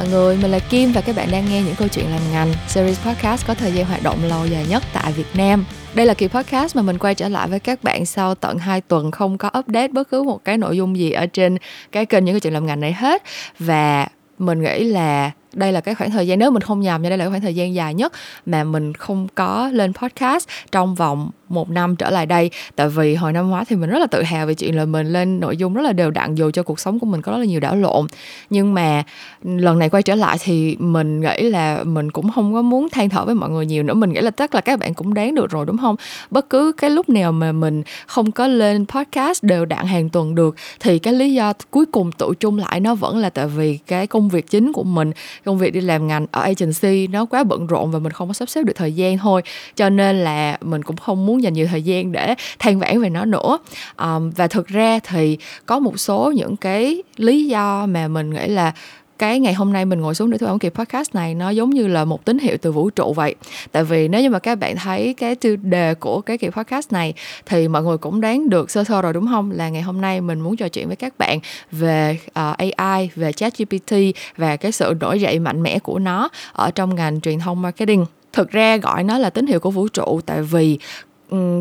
mọi người, mình là Kim và các bạn đang nghe những câu chuyện làm ngành series podcast có thời gian hoạt động lâu dài nhất tại Việt Nam. Đây là kỳ podcast mà mình quay trở lại với các bạn sau tận 2 tuần không có update bất cứ một cái nội dung gì ở trên cái kênh những câu chuyện làm ngành này hết và mình nghĩ là đây là cái khoảng thời gian, nếu mình không nhầm nha, đây là cái khoảng thời gian dài nhất mà mình không có lên podcast trong vòng một năm trở lại đây. Tại vì hồi năm ngoái thì mình rất là tự hào về chuyện là mình lên nội dung rất là đều đặn, dù cho cuộc sống của mình có rất là nhiều đảo lộn. Nhưng mà lần này quay trở lại thì mình nghĩ là mình cũng không có muốn than thở với mọi người nhiều nữa. Mình nghĩ là chắc là các bạn cũng đáng được rồi, đúng không? Bất cứ cái lúc nào mà mình không có lên podcast đều đặn hàng tuần được, thì cái lý do cuối cùng tụ chung lại nó vẫn là tại vì cái công việc chính của mình công việc đi làm ngành ở agency nó quá bận rộn và mình không có sắp xếp được thời gian thôi. Cho nên là mình cũng không muốn dành nhiều thời gian để than vãn về nó nữa. Um, và thực ra thì có một số những cái lý do mà mình nghĩ là cái ngày hôm nay mình ngồi xuống để thu âm kỳ podcast này nó giống như là một tín hiệu từ vũ trụ vậy. Tại vì nếu như mà các bạn thấy cái tiêu đề của cái kỳ podcast này thì mọi người cũng đoán được sơ sơ rồi đúng không? Là ngày hôm nay mình muốn trò chuyện với các bạn về ờ, uh, AI về chat GPT và cái sự nổi dậy mạnh mẽ của nó ở trong ngành truyền thông marketing. Thực ra gọi nó là tín hiệu của vũ trụ tại vì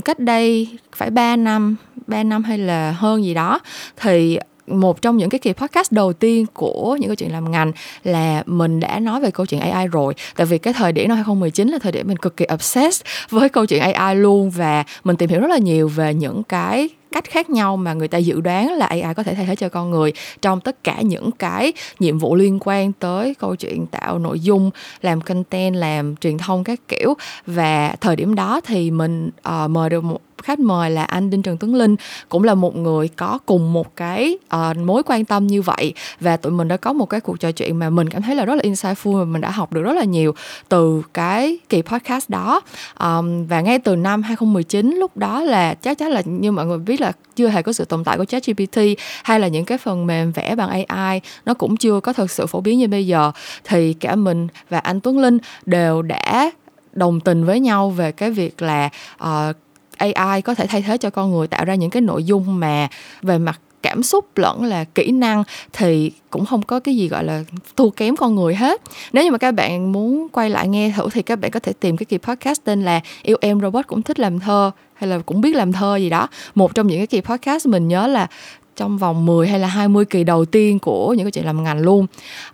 cách đây phải 3 năm 3 năm hay là hơn gì đó thì một trong những cái kỳ podcast đầu tiên của những câu chuyện làm ngành là mình đã nói về câu chuyện AI rồi. Tại vì cái thời điểm năm 2019 là thời điểm mình cực kỳ obsessed với câu chuyện AI luôn và mình tìm hiểu rất là nhiều về những cái cách khác nhau mà người ta dự đoán là AI có thể thay thế cho con người trong tất cả những cái nhiệm vụ liên quan tới câu chuyện tạo nội dung, làm content, làm truyền thông các kiểu. Và thời điểm đó thì mình uh, mời được một khách mời là anh Đinh Trần Tuấn Linh cũng là một người có cùng một cái uh, mối quan tâm như vậy. Và tụi mình đã có một cái cuộc trò chuyện mà mình cảm thấy là rất là insightful và mình đã học được rất là nhiều từ cái kỳ podcast đó. Um, và ngay từ năm 2019 lúc đó là chắc chắn là như mọi người biết là chưa hề có sự tồn tại của ChatGPT hay là những cái phần mềm vẽ bằng AI nó cũng chưa có thực sự phổ biến như bây giờ. Thì cả mình và anh Tuấn Linh đều đã đồng tình với nhau về cái việc là uh, AI có thể thay thế cho con người, tạo ra những cái nội dung mà về mặt cảm xúc lẫn là kỹ năng thì cũng không có cái gì gọi là thua kém con người hết. Nếu như mà các bạn muốn quay lại nghe thử thì các bạn có thể tìm cái kỳ podcast tên là yêu em robot cũng thích làm thơ, hay là cũng biết làm thơ gì đó. Một trong những cái kỳ podcast mình nhớ là trong vòng 10 hay là 20 kỳ đầu tiên của những cái chuyện làm ngành luôn.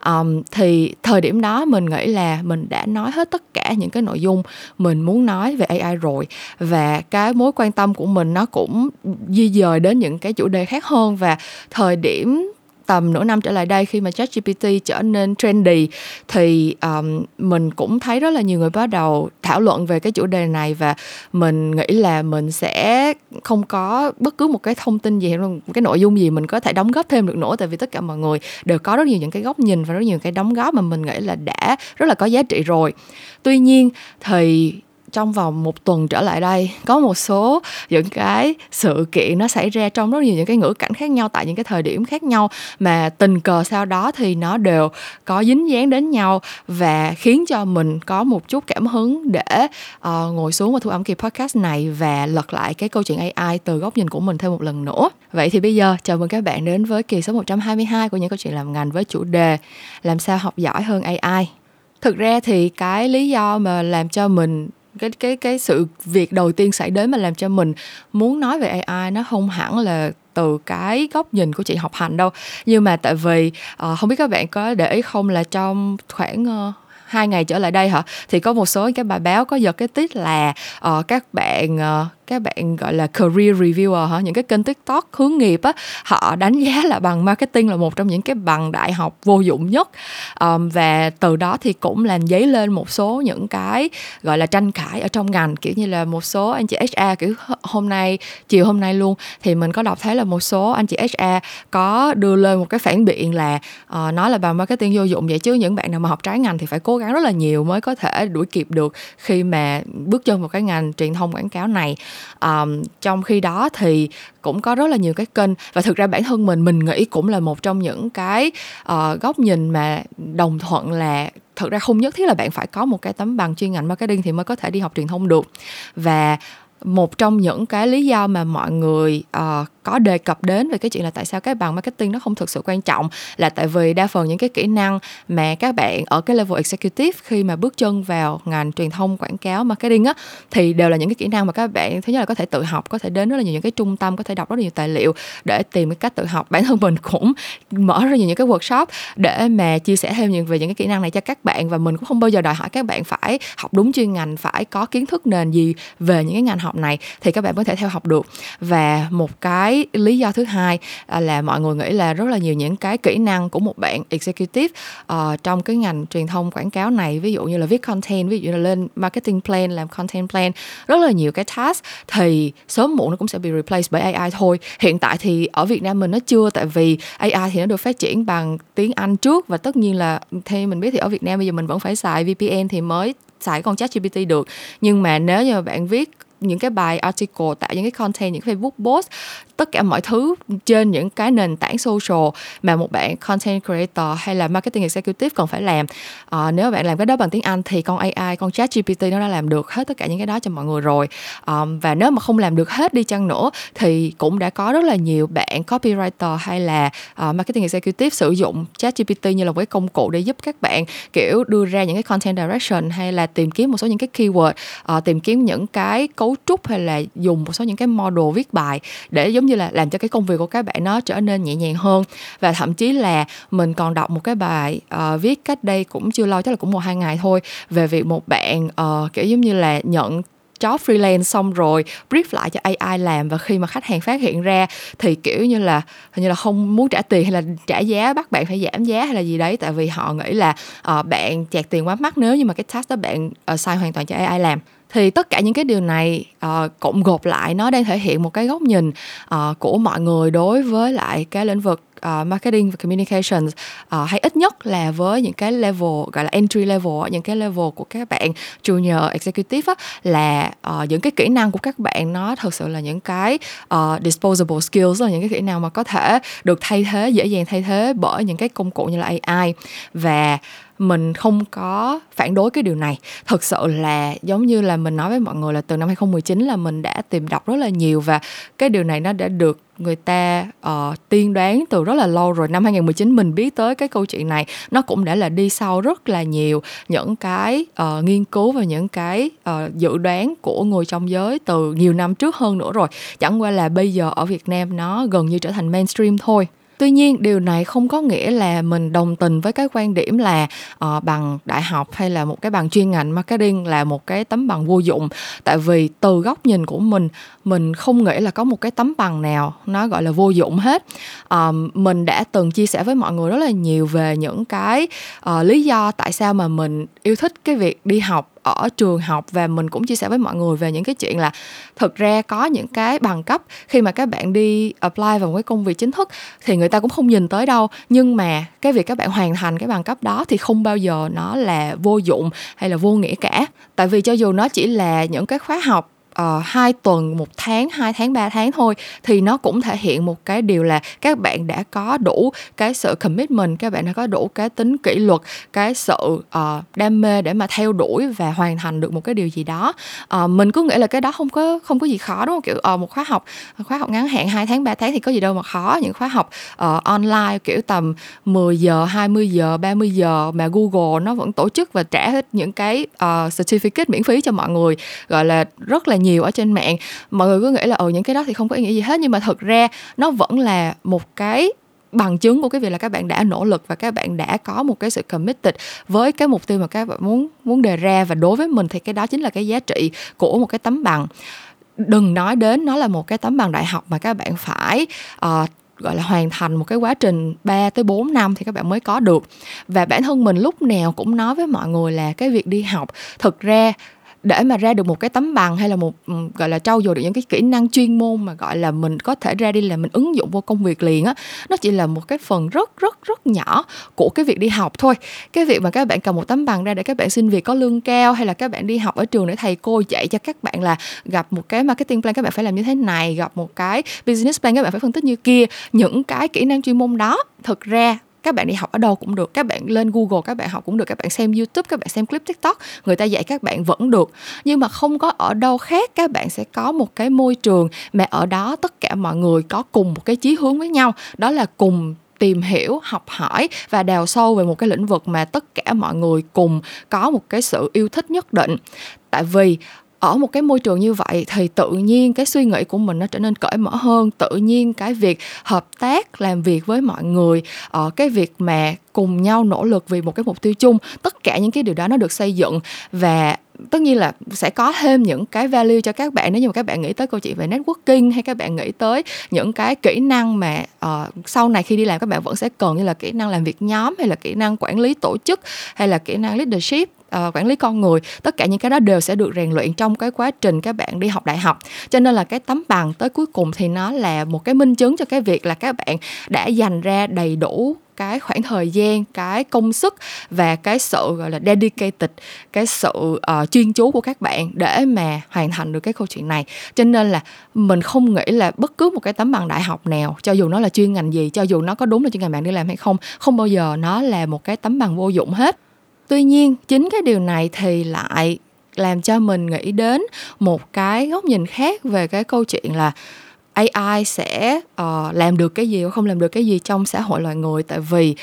Um, thì thời điểm đó mình nghĩ là mình đã nói hết tất cả những cái nội dung mình muốn nói về AI rồi. Và cái mối quan tâm của mình nó cũng di dời đến những cái chủ đề khác hơn. Và thời điểm tầm nửa năm trở lại đây khi mà ChatGPT trở nên trendy thì um, mình cũng thấy rất là nhiều người bắt đầu thảo luận về cái chủ đề này và mình nghĩ là mình sẽ không có bất cứ một cái thông tin gì hay một cái nội dung gì mình có thể đóng góp thêm được nữa tại vì tất cả mọi người đều có rất nhiều những cái góc nhìn và rất nhiều cái đóng góp mà mình nghĩ là đã rất là có giá trị rồi. Tuy nhiên thì trong vòng một tuần trở lại đây có một số những cái sự kiện nó xảy ra trong rất nhiều những cái ngữ cảnh khác nhau tại những cái thời điểm khác nhau mà tình cờ sau đó thì nó đều có dính dáng đến nhau và khiến cho mình có một chút cảm hứng để uh, ngồi xuống và thu âm kỳ podcast này và lật lại cái câu chuyện AI từ góc nhìn của mình thêm một lần nữa. Vậy thì bây giờ chào mừng các bạn đến với kỳ số 122 của những câu chuyện làm ngành với chủ đề làm sao học giỏi hơn AI. Thực ra thì cái lý do mà làm cho mình cái cái cái sự việc đầu tiên xảy đến mà làm cho mình muốn nói về AI nó không hẳn là từ cái góc nhìn của chị học hành đâu. Nhưng mà tại vì uh, không biết các bạn có để ý không là trong khoảng uh, hai ngày trở lại đây hả thì có một số cái bài báo có giật cái tít là uh, các bạn uh, các bạn gọi là career reviewer hả? Những cái kênh tiktok hướng nghiệp á họ đánh giá là bằng marketing là một trong những cái bằng đại học vô dụng nhất. Um, và từ đó thì cũng làm dấy lên một số những cái gọi là tranh cãi ở trong ngành kiểu như là một số anh chị HR kiểu hôm nay chiều hôm nay luôn thì mình có đọc thấy là một số anh chị HR có đưa lên một cái phản biện là uh, nói là bằng marketing vô dụng vậy chứ những bạn nào mà học trái ngành thì phải cố gắng rất là nhiều mới có thể đuổi kịp được khi mà bước chân vào cái ngành truyền thông quảng cáo này um, trong khi đó thì cũng có rất là nhiều cái kênh và thực ra bản thân mình mình nghĩ cũng là một trong những cái uh, góc nhìn mà đồng thuận là thực ra không nhất thiết là bạn phải có một cái tấm bằng chuyên ngành marketing thì mới có thể đi học truyền thông được. Và một trong những cái lý do mà mọi người uh, có đề cập đến về cái chuyện là tại sao cái bằng marketing nó không thực sự quan trọng là tại vì đa phần những cái kỹ năng mà các bạn ở cái level executive khi mà bước chân vào ngành truyền thông quảng cáo marketing á thì đều là những cái kỹ năng mà các bạn thứ nhất là có thể tự học có thể đến rất là nhiều những cái trung tâm có thể đọc rất là nhiều tài liệu để tìm cái cách tự học. Bản thân mình cũng mở ra nhiều những cái workshop để mà chia sẻ thêm nhiều về những cái kỹ năng này cho các bạn và mình cũng không bao giờ đòi hỏi các bạn phải học đúng chuyên ngành phải có kiến thức nền gì về những cái ngành học này thì các bạn có thể theo học được. Và một cái lý do thứ hai à, là mọi người nghĩ là rất là nhiều những cái kỹ năng của một bạn executive uh, trong cái ngành truyền thông quảng cáo này ví dụ như là viết content ví dụ như là lên marketing plan làm content plan rất là nhiều cái task thì sớm muộn nó cũng sẽ bị replace bởi AI thôi. Hiện tại thì ở Việt Nam mình nó chưa tại vì AI thì nó được phát triển bằng tiếng Anh trước và tất nhiên là theo mình biết thì ở Việt Nam bây giờ mình vẫn phải xài VPN thì mới xài con chat GPT được. Nhưng mà nếu như mà bạn viết những cái bài article tạo những cái content những cái Facebook post tất cả mọi thứ trên những cái nền tảng social mà một bạn content creator hay là marketing executive cần phải làm. À, nếu bạn làm cái đó bằng tiếng Anh thì con AI con chat GPT nó đã làm được hết tất cả những cái đó cho mọi người rồi. À, và nếu mà không làm được hết đi chăng nữa thì cũng đã có rất là nhiều bạn copywriter hay là uh, marketing executive sử dụng chat GPT như là một cái công cụ để giúp các bạn kiểu đưa ra những cái content direction hay là tìm kiếm một số những cái keyword uh, tìm kiếm những cái cấu trúc hay là dùng một số những cái model viết bài để giống như là làm cho cái công việc của các bạn nó trở nên nhẹ nhàng hơn. Và thậm chí là mình còn đọc một cái bài uh, viết cách đây cũng chưa lâu chắc là cũng một hai ngày thôi về việc một bạn uh, kiểu giống như là nhận job freelance xong rồi brief lại cho AI làm và khi mà khách hàng phát hiện ra thì kiểu như là hình như là không muốn trả tiền hay là trả giá bắt bạn phải giảm giá hay là gì đấy. Tại vì họ nghĩ là uh, bạn chạc tiền quá mắc nếu như mà cái task đó bạn uh, sai hoàn toàn cho AI làm thì tất cả những cái điều này uh, cộng gộp lại nó đang thể hiện một cái góc nhìn uh, của mọi người đối với lại cái lĩnh vực uh, marketing và communications uh, hay ít nhất là với những cái level gọi là entry level những cái level của các bạn junior executive á, là uh, những cái kỹ năng của các bạn nó thực sự là những cái uh, disposable skills là những cái kỹ năng mà có thể được thay thế dễ dàng thay thế bởi những cái công cụ như là AI và mình không có phản đối cái điều này. Thực sự là giống như là mình nói với mọi người là từ năm 2019 là mình đã tìm đọc rất là nhiều và cái điều này nó đã được người ta uh, tiên đoán từ rất là lâu rồi. Năm 2019 mình biết tới cái câu chuyện này nó cũng đã là đi sau rất là nhiều những cái uh, nghiên cứu và những cái uh, dự đoán của người trong giới từ nhiều năm trước hơn nữa rồi. Chẳng qua là bây giờ ở Việt Nam nó gần như trở thành mainstream thôi tuy nhiên điều này không có nghĩa là mình đồng tình với cái quan điểm là uh, bằng đại học hay là một cái bằng chuyên ngành marketing là một cái tấm bằng vô dụng. Tại vì từ góc nhìn của mình mình không nghĩ là có một cái tấm bằng nào nó gọi là vô dụng hết. Um, mình đã từng chia sẻ với mọi người rất là nhiều về những cái uh, lý do tại sao mà mình yêu thích cái việc đi học ở trường học và mình cũng chia sẻ với mọi người về những cái chuyện là thực ra có những cái bằng cấp khi mà các bạn đi apply vào một cái công việc chính thức thì người ta cũng không nhìn tới đâu. Nhưng mà cái việc các bạn hoàn thành cái bằng cấp đó thì không bao giờ nó là vô dụng hay là vô nghĩa cả. Tại vì cho dù nó chỉ là những cái khóa học Ờ, uh, 2 tuần, một tháng, 2 tháng, 3 tháng thôi thì nó cũng thể hiện một cái điều là các bạn đã có đủ cái sự commitment, các bạn đã có đủ cái tính kỷ luật, cái sự uh, đam mê để mà theo đuổi và hoàn thành được một cái điều gì đó. Uh, mình cứ nghĩ là cái đó không có không có gì khó đúng không? Kiểu uh, một khóa học khóa học ngắn hạn 2 tháng 3 tháng thì có gì đâu mà khó. Những khóa học uh, online kiểu tầm 10 giờ, 20 giờ, 30 giờ mà Google nó vẫn tổ chức và trả hết những cái uh, certificate miễn phí cho mọi người gọi là rất là nhiều ở trên mạng. Mọi người cứ nghĩ là ừ những cái đó thì không có ý nghĩa gì hết. Nhưng mà thực ra nó vẫn là một cái bằng chứng của cái việc là các bạn đã nỗ lực và các bạn đã có một cái sự committed với cái mục tiêu mà các bạn muốn muốn đề ra. Và đối với mình thì cái đó chính là cái giá trị của một cái tấm bằng. Đừng nói đến nó là một cái tấm bằng đại học mà các bạn phải uh, gọi là hoàn thành một cái quá trình 3 tới 4 năm thì các bạn mới có được. Và bản thân mình lúc nào cũng nói với mọi người là cái việc đi học thực ra để mà ra được một cái tấm bằng hay là một ừ, gọi là, trau dồi được những cái kỹ năng chuyên môn mà, gọi là, mình có thể ra đi là mình ứng dụng vô công việc liền á, nó chỉ là một cái phần rất rất rất nhỏ của cái việc đi học thôi. Cái việc mà các bạn cầm một tấm bằng ra để các bạn xin việc có lương cao hay là các bạn đi học ở trường để thầy cô dạy cho các bạn là gặp một cái marketing plan, các bạn phải làm như thế này, gặp một cái business plan, các bạn phải phân tích như kia, những cái kỹ năng chuyên môn đó, thực ra các bạn đi học ở đâu cũng được, các bạn lên google, các bạn học cũng được, các bạn xem youtube, các bạn xem clip tiktok, người ta dạy các bạn vẫn được. Nhưng mà không có ở đâu khác, các bạn sẽ có một cái môi trường mà ở đó tất cả mọi người có cùng một cái chí hướng với nhau. Đó là cùng tìm hiểu, học hỏi và đào sâu về một cái lĩnh vực mà tất cả mọi người cùng có một cái sự yêu thích nhất định. Tại vì ở một cái môi trường như vậy thì tự nhiên cái suy nghĩ của mình nó trở nên cởi mở hơn tự nhiên cái việc hợp tác làm việc với mọi người ở cái việc mà cùng nhau nỗ lực vì một cái mục tiêu chung tất cả những cái điều đó nó được xây dựng. Và tất nhiên là sẽ có thêm những cái value cho các bạn nếu như mà các bạn nghĩ tới câu chuyện về networking hay các bạn nghĩ tới những cái kỹ năng mà uh, sau này khi đi làm các bạn vẫn sẽ cần như là kỹ năng làm việc nhóm hay là kỹ năng quản lý tổ chức hay là kỹ năng leadership uh, quản lý con người tất cả những cái đó đều sẽ được rèn luyện trong cái quá trình các bạn đi học đại học. Cho nên là cái tấm bằng tới cuối cùng thì nó là một cái minh chứng cho cái việc là các bạn đã dành ra đầy đủ cái khoảng thời gian cái công sức và cái sự gọi là dedicated cái sự uh, chuyên chú của các bạn để mà hoàn thành được cái câu chuyện này. Cho nên là mình không nghĩ là bất cứ một cái tấm bằng đại học nào cho dù nó là chuyên ngành gì cho dù nó có đúng là chuyên ngành bạn đi làm hay không không bao giờ nó là một cái tấm bằng vô dụng hết tuy nhiên chính cái điều này thì lại làm cho mình nghĩ đến một cái góc nhìn khác về cái câu chuyện là AI sẽ uh, làm được cái gì hoặc không làm được cái gì trong xã hội loài người. Tại vì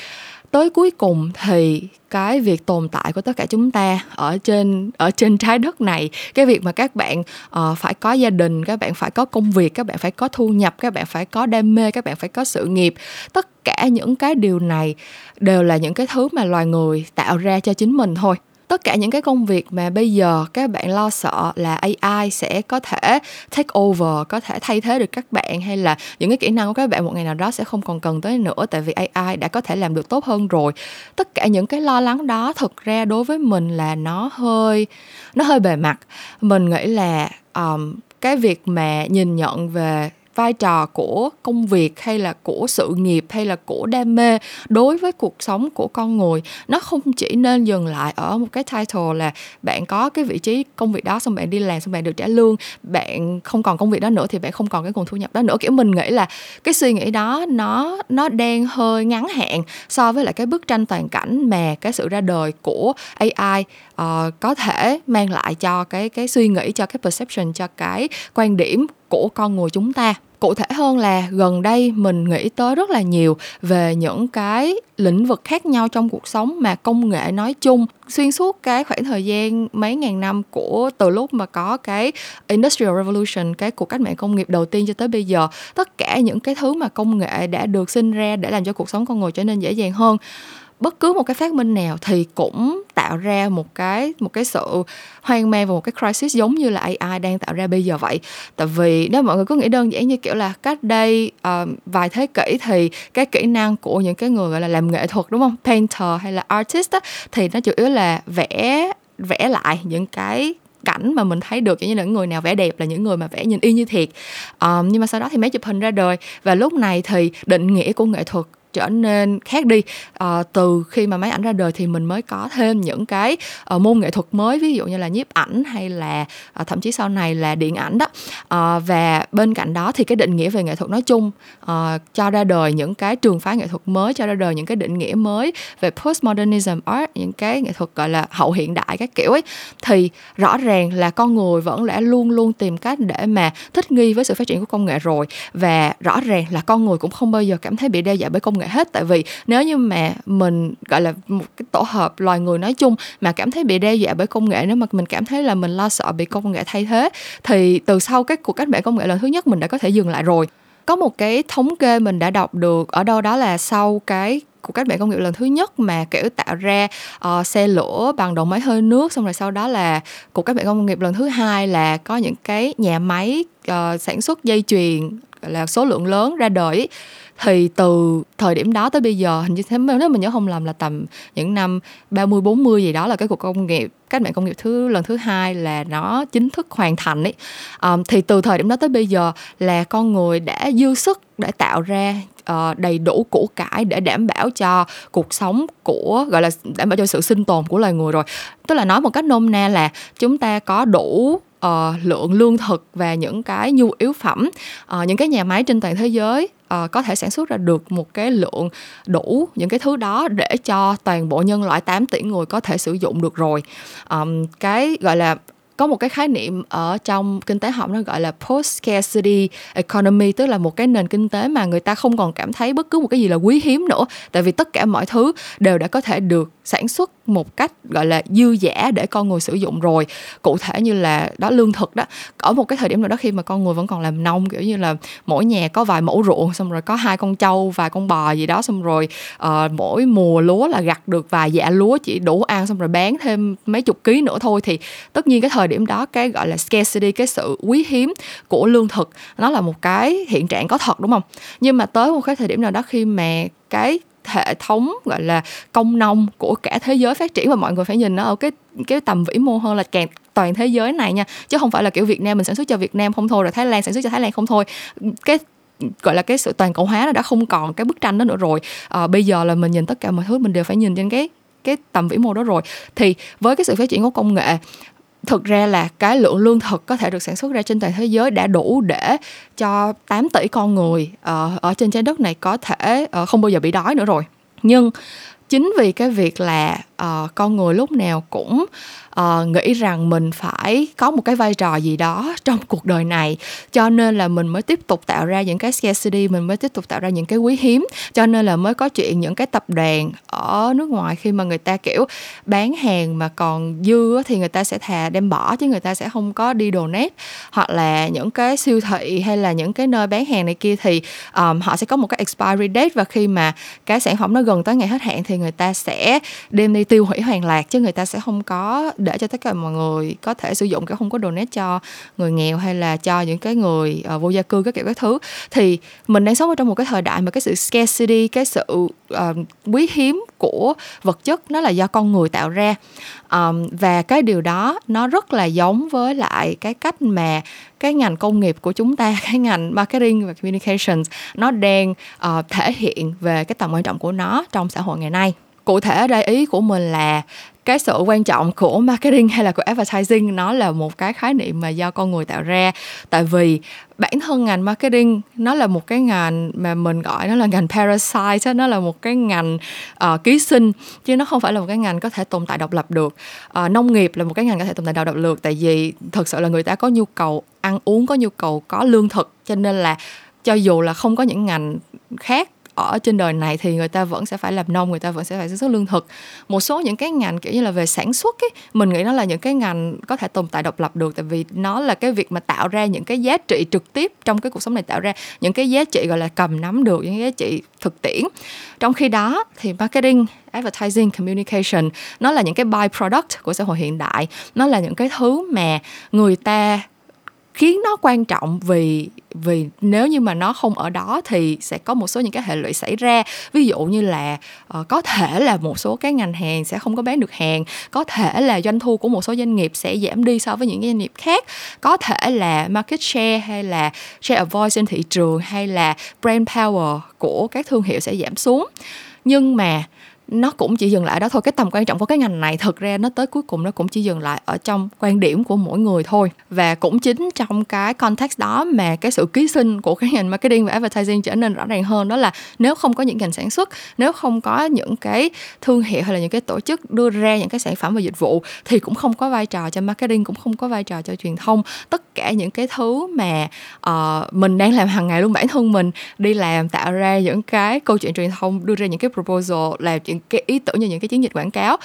tới cuối cùng thì cái việc tồn tại của tất cả chúng ta ở trên ở trên trái đất này cái việc mà các bạn uh, phải có gia đình các bạn phải có công việc các bạn phải có thu nhập các bạn phải có đam mê các bạn phải có sự nghiệp tất cả những cái điều này đều là những cái thứ mà loài người tạo ra cho chính mình thôi tất cả những cái công việc mà bây giờ các bạn lo sợ là AI sẽ có thể take over có thể thay thế được các bạn hay là những cái kỹ năng của các bạn một ngày nào đó sẽ không còn cần tới nữa tại vì AI đã có thể làm được tốt hơn rồi. Tất cả những cái lo lắng đó thực ra đối với mình là nó hơi nó hơi bề mặt. Mình nghĩ là um, cái việc mà nhìn nhận về vai trò của công việc hay là của sự nghiệp hay là của đam mê đối với cuộc sống của con người, nó không chỉ nên dừng lại ở một cái title là bạn có cái vị trí công việc đó xong bạn đi làm xong bạn được trả lương, bạn không còn công việc đó nữa thì bạn không còn cái nguồn thu nhập đó nữa. Kiểu mình nghĩ là cái suy nghĩ đó nó nó đang hơi ngắn hạn so với lại cái bức tranh toàn cảnh mà cái sự ra đời của AI uh, có thể mang lại cho cái cái suy nghĩ cho cái perception cho cái quan điểm của con người chúng ta. Cụ thể hơn là gần đây mình nghĩ tới rất là nhiều về những cái lĩnh vực khác nhau trong cuộc sống mà công nghệ nói chung. Xuyên suốt cái khoảng thời gian mấy ngàn năm của từ lúc mà có cái industrial revolution cái cuộc cách mạng công nghiệp đầu tiên cho tới bây giờ tất cả những cái thứ mà công nghệ đã được sinh ra để làm cho cuộc sống con người trở nên dễ dàng hơn bất cứ một cái phát minh nào thì cũng tạo ra một cái một cái sự hoang mang và một cái crisis giống như là AI đang tạo ra bây giờ vậy. Tại vì nếu mọi người cứ nghĩ đơn giản như kiểu là cách đây uh, vài thế kỷ thì cái kỹ năng của những cái người gọi là làm nghệ thuật đúng không? Painter hay là artist á, thì nó chủ yếu là vẽ vẽ lại những cái cảnh mà mình thấy được như những người nào vẽ đẹp là những người mà vẽ nhìn y như thiệt. Um, nhưng mà sau đó thì máy chụp hình ra đời và lúc này thì định nghĩa của nghệ thuật trở nên khác đi. À, từ khi mà máy ảnh ra đời thì mình mới có thêm những cái uh, môn nghệ thuật mới ví dụ như là nhiếp ảnh hay là uh, thậm chí sau này là điện ảnh đó. Uh, và bên cạnh đó thì cái định nghĩa về nghệ thuật nói chung uh, cho ra đời những cái trường phái nghệ thuật mới cho ra đời những cái định nghĩa mới về postmodernism art những cái nghệ thuật gọi là hậu hiện đại các kiểu ấy thì rõ ràng là con người vẫn đã luôn luôn tìm cách để mà thích nghi với sự phát triển của công nghệ rồi. Và rõ ràng là con người cũng không bao giờ cảm thấy bị đe dọa bởi công nghệ nghệ hết. Tại vì nếu như mà mình gọi là một cái tổ hợp loài người nói chung mà cảm thấy bị đe dọa bởi công nghệ nếu mà mình cảm thấy là mình lo sợ bị công nghệ thay thế thì từ sau cái cuộc cách mạng công nghệ lần thứ nhất mình đã có thể dừng lại rồi. Có một cái thống kê mình đã đọc được ở đâu đó là sau cái cuộc cách mạng công nghiệp lần thứ nhất mà kiểu tạo ra uh, xe lửa bằng đầu máy hơi nước xong rồi sau đó là cuộc cách mạng công nghiệp lần thứ hai là có những cái nhà máy uh, sản xuất dây chuyền là số lượng lớn ra đời thì từ thời điểm đó tới bây giờ hình như thế nếu mình nhớ không lầm là tầm những năm 30 40 gì đó là cái cuộc công nghiệp cách mạng công nghiệp thứ lần thứ hai là nó chính thức hoàn thành ấy. Um, thì từ thời điểm đó tới bây giờ là con người đã dư sức để tạo ra uh, đầy đủ củ cải để đảm bảo cho cuộc sống của gọi là đảm bảo cho sự sinh tồn của loài người rồi. Tức là nói một cách nôm na là chúng ta có đủ uh, lượng lương thực và những cái nhu yếu phẩm uh, những cái nhà máy trên toàn thế giới uh, có thể sản xuất ra được một cái lượng đủ những cái thứ đó để cho toàn bộ nhân loại 8 tỷ người có thể sử dụng được rồi. Um, cái gọi là có một cái khái niệm ở trong kinh tế học nó gọi là post scarcity economy tức là một cái nền kinh tế mà người ta không còn cảm thấy bất cứ một cái gì là quý hiếm nữa tại vì tất cả mọi thứ đều đã có thể được sản xuất một cách gọi là dư giả để con người sử dụng rồi. Cụ thể như là đó lương thực đó ở một cái thời điểm nào đó khi mà con người vẫn còn làm nông kiểu như là mỗi nhà có vài mẫu ruộng xong rồi có hai con trâu vài con bò gì đó xong rồi uh, mỗi mùa lúa là gặt được vài dạ lúa chỉ đủ ăn xong rồi bán thêm mấy chục ký nữa thôi thì tất nhiên cái thời điểm đó cái gọi là scarcity cái sự quý hiếm của lương thực nó là một cái hiện trạng có thật đúng không? Nhưng mà tới một cái thời điểm nào đó khi mà cái hệ thống gọi là công nông của cả thế giới phát triển và mọi người phải nhìn nó ở cái cái tầm vĩ mô hơn là càng toàn thế giới này nha. Chứ không phải là kiểu Việt Nam mình sản xuất cho Việt Nam không thôi rồi Thái Lan sản xuất cho Thái Lan không thôi. Cái gọi là cái sự toàn cầu hóa nó đã không còn cái bức tranh đó nữa rồi. À, bây giờ là mình nhìn tất cả mọi thứ mình đều phải nhìn trên cái cái tầm vĩ mô đó rồi. Thì với cái sự phát triển của công nghệ thực ra là cái lượng lương thực có thể được sản xuất ra trên toàn thế giới đã đủ để cho 8 tỷ con người uh, ở trên trái đất này có thể uh, không bao giờ bị đói nữa rồi. Nhưng chính vì cái việc là uh, con người lúc nào cũng uh, nghĩ rằng mình phải có một cái vai trò gì đó trong cuộc đời này. Cho nên là mình mới tiếp tục tạo ra những cái scarcity mình mới tiếp tục tạo ra những cái quý hiếm. Cho nên là mới có chuyện những cái tập đoàn ở nước ngoài khi mà người ta kiểu bán hàng mà còn dư thì người ta sẽ thà đem bỏ chứ người ta sẽ không có đi donate. Hoặc là những cái siêu thị hay là những cái nơi bán hàng này kia thì um, họ sẽ có một cái expiry date và khi mà cái sản phẩm nó gần tới ngày hết hạn thì người ta sẽ đem đi tiêu hủy hoàn lạc chứ người ta sẽ không có để cho tất cả mọi người có thể sử dụng cái không có donate cho người nghèo hay là cho những cái người uh, vô gia cư các kiểu các thứ. Thì mình đang sống ở trong một cái thời đại mà cái sự scarcity cái sự uh, quý hiếm của vật chất nó là do con người tạo ra. Um, và cái điều đó nó rất là giống với lại cái cách mà cái ngành công nghiệp của chúng ta cái ngành marketing và communications nó đang uh, thể hiện về cái tầm quan trọng của nó trong xã hội ngày nay cụ thể ở đây ý của mình là cái sự quan trọng của marketing hay là của advertising nó là một cái khái niệm mà do con người tạo ra. Tại vì bản thân ngành marketing nó là một cái ngành mà mình gọi nó là ngành parasite nó là một cái ngành uh, ký sinh chứ nó không phải là một cái ngành có thể tồn tại độc lập được. Uh, nông nghiệp là một cái ngành có thể tồn tại độc lập được tại vì thực sự là người ta có nhu cầu ăn uống có nhu cầu có lương thực cho nên là cho dù là không có những ngành khác ở trên đời này thì người ta vẫn sẽ phải làm nông người ta vẫn sẽ phải sản xuất lương thực. Một số những cái ngành kiểu như là về sản xuất ấy, mình nghĩ nó là những cái ngành có thể tồn tại độc lập được tại vì nó là cái việc mà tạo ra những cái giá trị trực tiếp trong cái cuộc sống này tạo ra những cái giá trị gọi là cầm nắm được những cái giá trị thực tiễn. Trong khi đó thì marketing advertising communication nó là những cái byproduct của xã hội hiện đại. Nó là những cái thứ mà người ta khiến nó quan trọng vì vì nếu như mà nó không ở đó thì sẽ có một số những cái hệ lụy xảy ra. Ví dụ như là uh, có thể là một số cái ngành hàng sẽ không có bán được hàng có thể là doanh thu của một số doanh nghiệp sẽ giảm đi so với những doanh nghiệp khác có thể là market share hay là share of voice trên thị trường hay là brand power của các thương hiệu sẽ giảm xuống. Nhưng mà nó cũng chỉ dừng lại đó thôi. Cái tầm quan trọng của cái ngành này thực ra nó tới cuối cùng nó cũng chỉ dừng lại ở trong quan điểm của mỗi người thôi. Và cũng chính trong cái context đó mà cái sự ký sinh của cái ngành marketing và advertising trở nên rõ ràng hơn đó là nếu không có những ngành sản xuất nếu không có những cái thương hiệu hay là những cái tổ chức đưa ra những cái sản phẩm và dịch vụ thì cũng không có vai trò cho marketing cũng không có vai trò cho truyền thông. Tất cả những cái thứ mà uh, mình đang làm hàng ngày luôn bản thân mình đi làm tạo ra những cái câu chuyện truyền thông đưa ra những cái proposal làm những cái ý tưởng như những cái chiến dịch quảng cáo.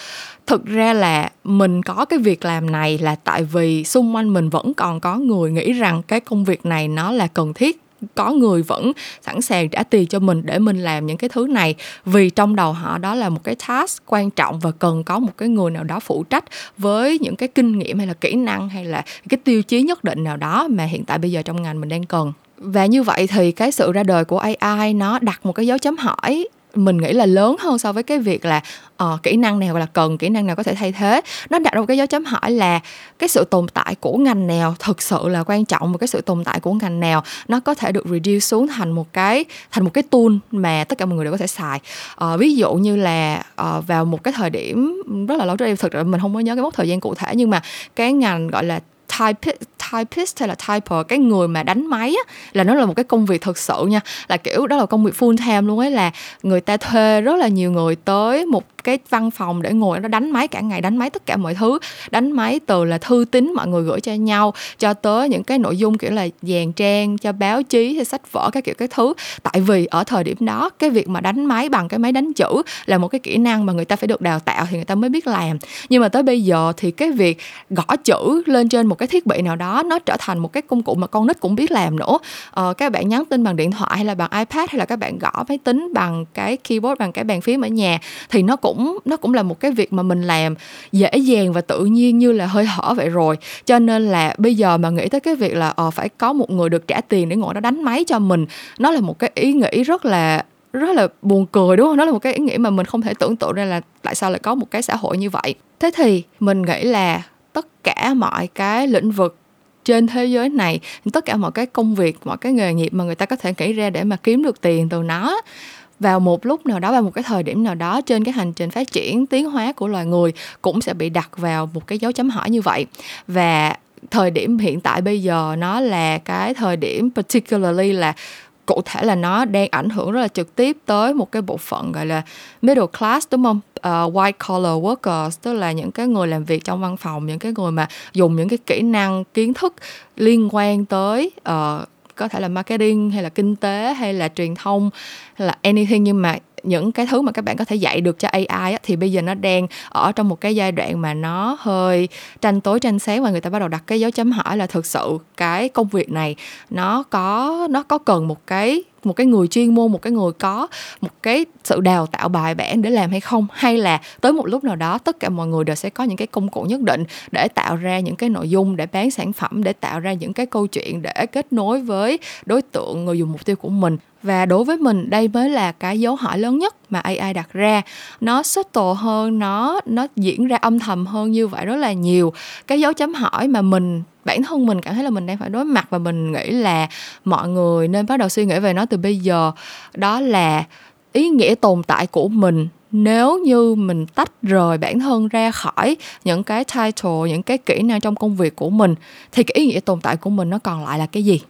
Thực ra là mình có cái việc làm này là tại vì xung quanh mình vẫn còn có người nghĩ rằng cái công việc này nó là cần thiết, có người vẫn sẵn sàng trả tiền cho mình để mình làm những cái thứ này. Vì trong đầu họ đó là một cái task quan trọng và cần có một cái người nào đó phụ trách với những cái kinh nghiệm hay là kỹ năng hay là cái tiêu chí nhất định nào đó mà hiện tại bây giờ trong ngành mình đang cần. Và như vậy thì cái sự ra đời của AI nó đặt một cái dấu chấm hỏi mình nghĩ là lớn hơn so với cái việc là uh, kỹ năng nào là cần kỹ năng nào có thể thay thế. Nó đặt ra một cái dấu chấm hỏi là cái sự tồn tại của ngành nào thực sự là quan trọng và cái sự tồn tại của ngành nào nó có thể được reduce xuống thành một cái thành một cái tool mà tất cả mọi người đều có thể xài. Uh, ví dụ như là uh, vào một cái thời điểm rất là lâu trước đây thực ra mình không có nhớ cái mốc thời gian cụ thể nhưng mà cái ngành gọi là typist typist hay là typer cái người mà đánh máy á, là nó là một cái công việc thực sự nha. Là kiểu đó là công việc full time luôn ấy là người ta thuê rất là nhiều người tới một cái văn phòng để ngồi nó đánh máy cả ngày đánh máy tất cả mọi thứ. Đánh máy từ là thư tín mọi người gửi cho nhau cho tới những cái nội dung kiểu là dàn trang cho báo chí hay sách vở các kiểu cái thứ. Tại vì ở thời điểm đó cái việc mà đánh máy bằng cái máy đánh chữ là một cái kỹ năng mà người ta phải được đào tạo thì người ta mới biết làm. Nhưng mà tới bây giờ thì cái việc gõ chữ lên trên một cái thiết bị nào đó nó trở thành một cái công cụ mà con nít cũng biết làm nữa. Ờ, các bạn nhắn tin bằng điện thoại hay là bằng ipad hay là các bạn gõ máy tính bằng cái keyboard bằng cái bàn phím ở nhà thì nó cũng nó cũng là một cái việc mà mình làm dễ dàng và tự nhiên như là hơi hở vậy rồi cho nên là bây giờ mà nghĩ tới cái việc là ờ phải có một người được trả tiền để ngồi đó đánh máy cho mình, nó là một cái ý nghĩ rất là rất là buồn cười, đúng không? Nó là một cái ý nghĩ mà mình không thể tưởng tượng ra là tại sao lại có một cái xã hội như vậy. Thế thì mình nghĩ là tất cả mọi cái lĩnh vực trên thế giới này, tất cả mọi cái công việc, mọi cái nghề nghiệp mà người ta có thể nghĩ ra để mà kiếm được tiền từ nó vào một lúc nào đó vào một cái thời điểm nào đó trên cái hành trình phát triển tiến hóa của loài người cũng sẽ bị đặt vào một cái dấu chấm hỏi như vậy và thời điểm hiện tại bây giờ nó là cái thời điểm particularly là cụ thể là nó đang ảnh hưởng rất là trực tiếp tới một cái bộ phận gọi là middle class đúng không? Uh, white collar workers tức là những cái người làm việc trong văn phòng, những cái người mà dùng những cái kỹ năng, kiến thức liên quan tới uh, có thể là marketing hay là kinh tế hay là truyền thông hay là anything. Nhưng mà những cái thứ mà các bạn có thể dạy được cho AI á, thì bây giờ nó đang ở trong một cái giai đoạn mà nó hơi tranh tối tranh sáng và người ta bắt đầu đặt cái dấu chấm hỏi là thực sự cái công việc này nó có nó có cần một cái một cái người chuyên môn, một cái người có một cái sự đào tạo bài bản để làm hay không? Hay là tới một lúc nào đó, tất cả mọi người đều sẽ có những cái công cụ nhất định để tạo ra những cái nội dung, để bán sản phẩm, để tạo ra những cái câu chuyện để kết nối với đối tượng người dùng mục tiêu của mình? Và đối với mình, đây mới là cái dấu hỏi lớn nhất mà AI đặt ra. Nó subtle hơn, nó nó diễn ra âm thầm hơn như vậy rất là nhiều. Cái dấu chấm hỏi mà mình bản thân mình cảm thấy là mình đang phải đối mặt và mình nghĩ là mọi người nên bắt đầu suy nghĩ về nó từ bây giờ. Đó là ý nghĩa tồn tại của mình. Nếu như mình tách rời bản thân ra khỏi những cái title, những cái kỹ năng trong công việc của mình, thì cái ý nghĩa tồn tại của mình nó còn lại là cái gì?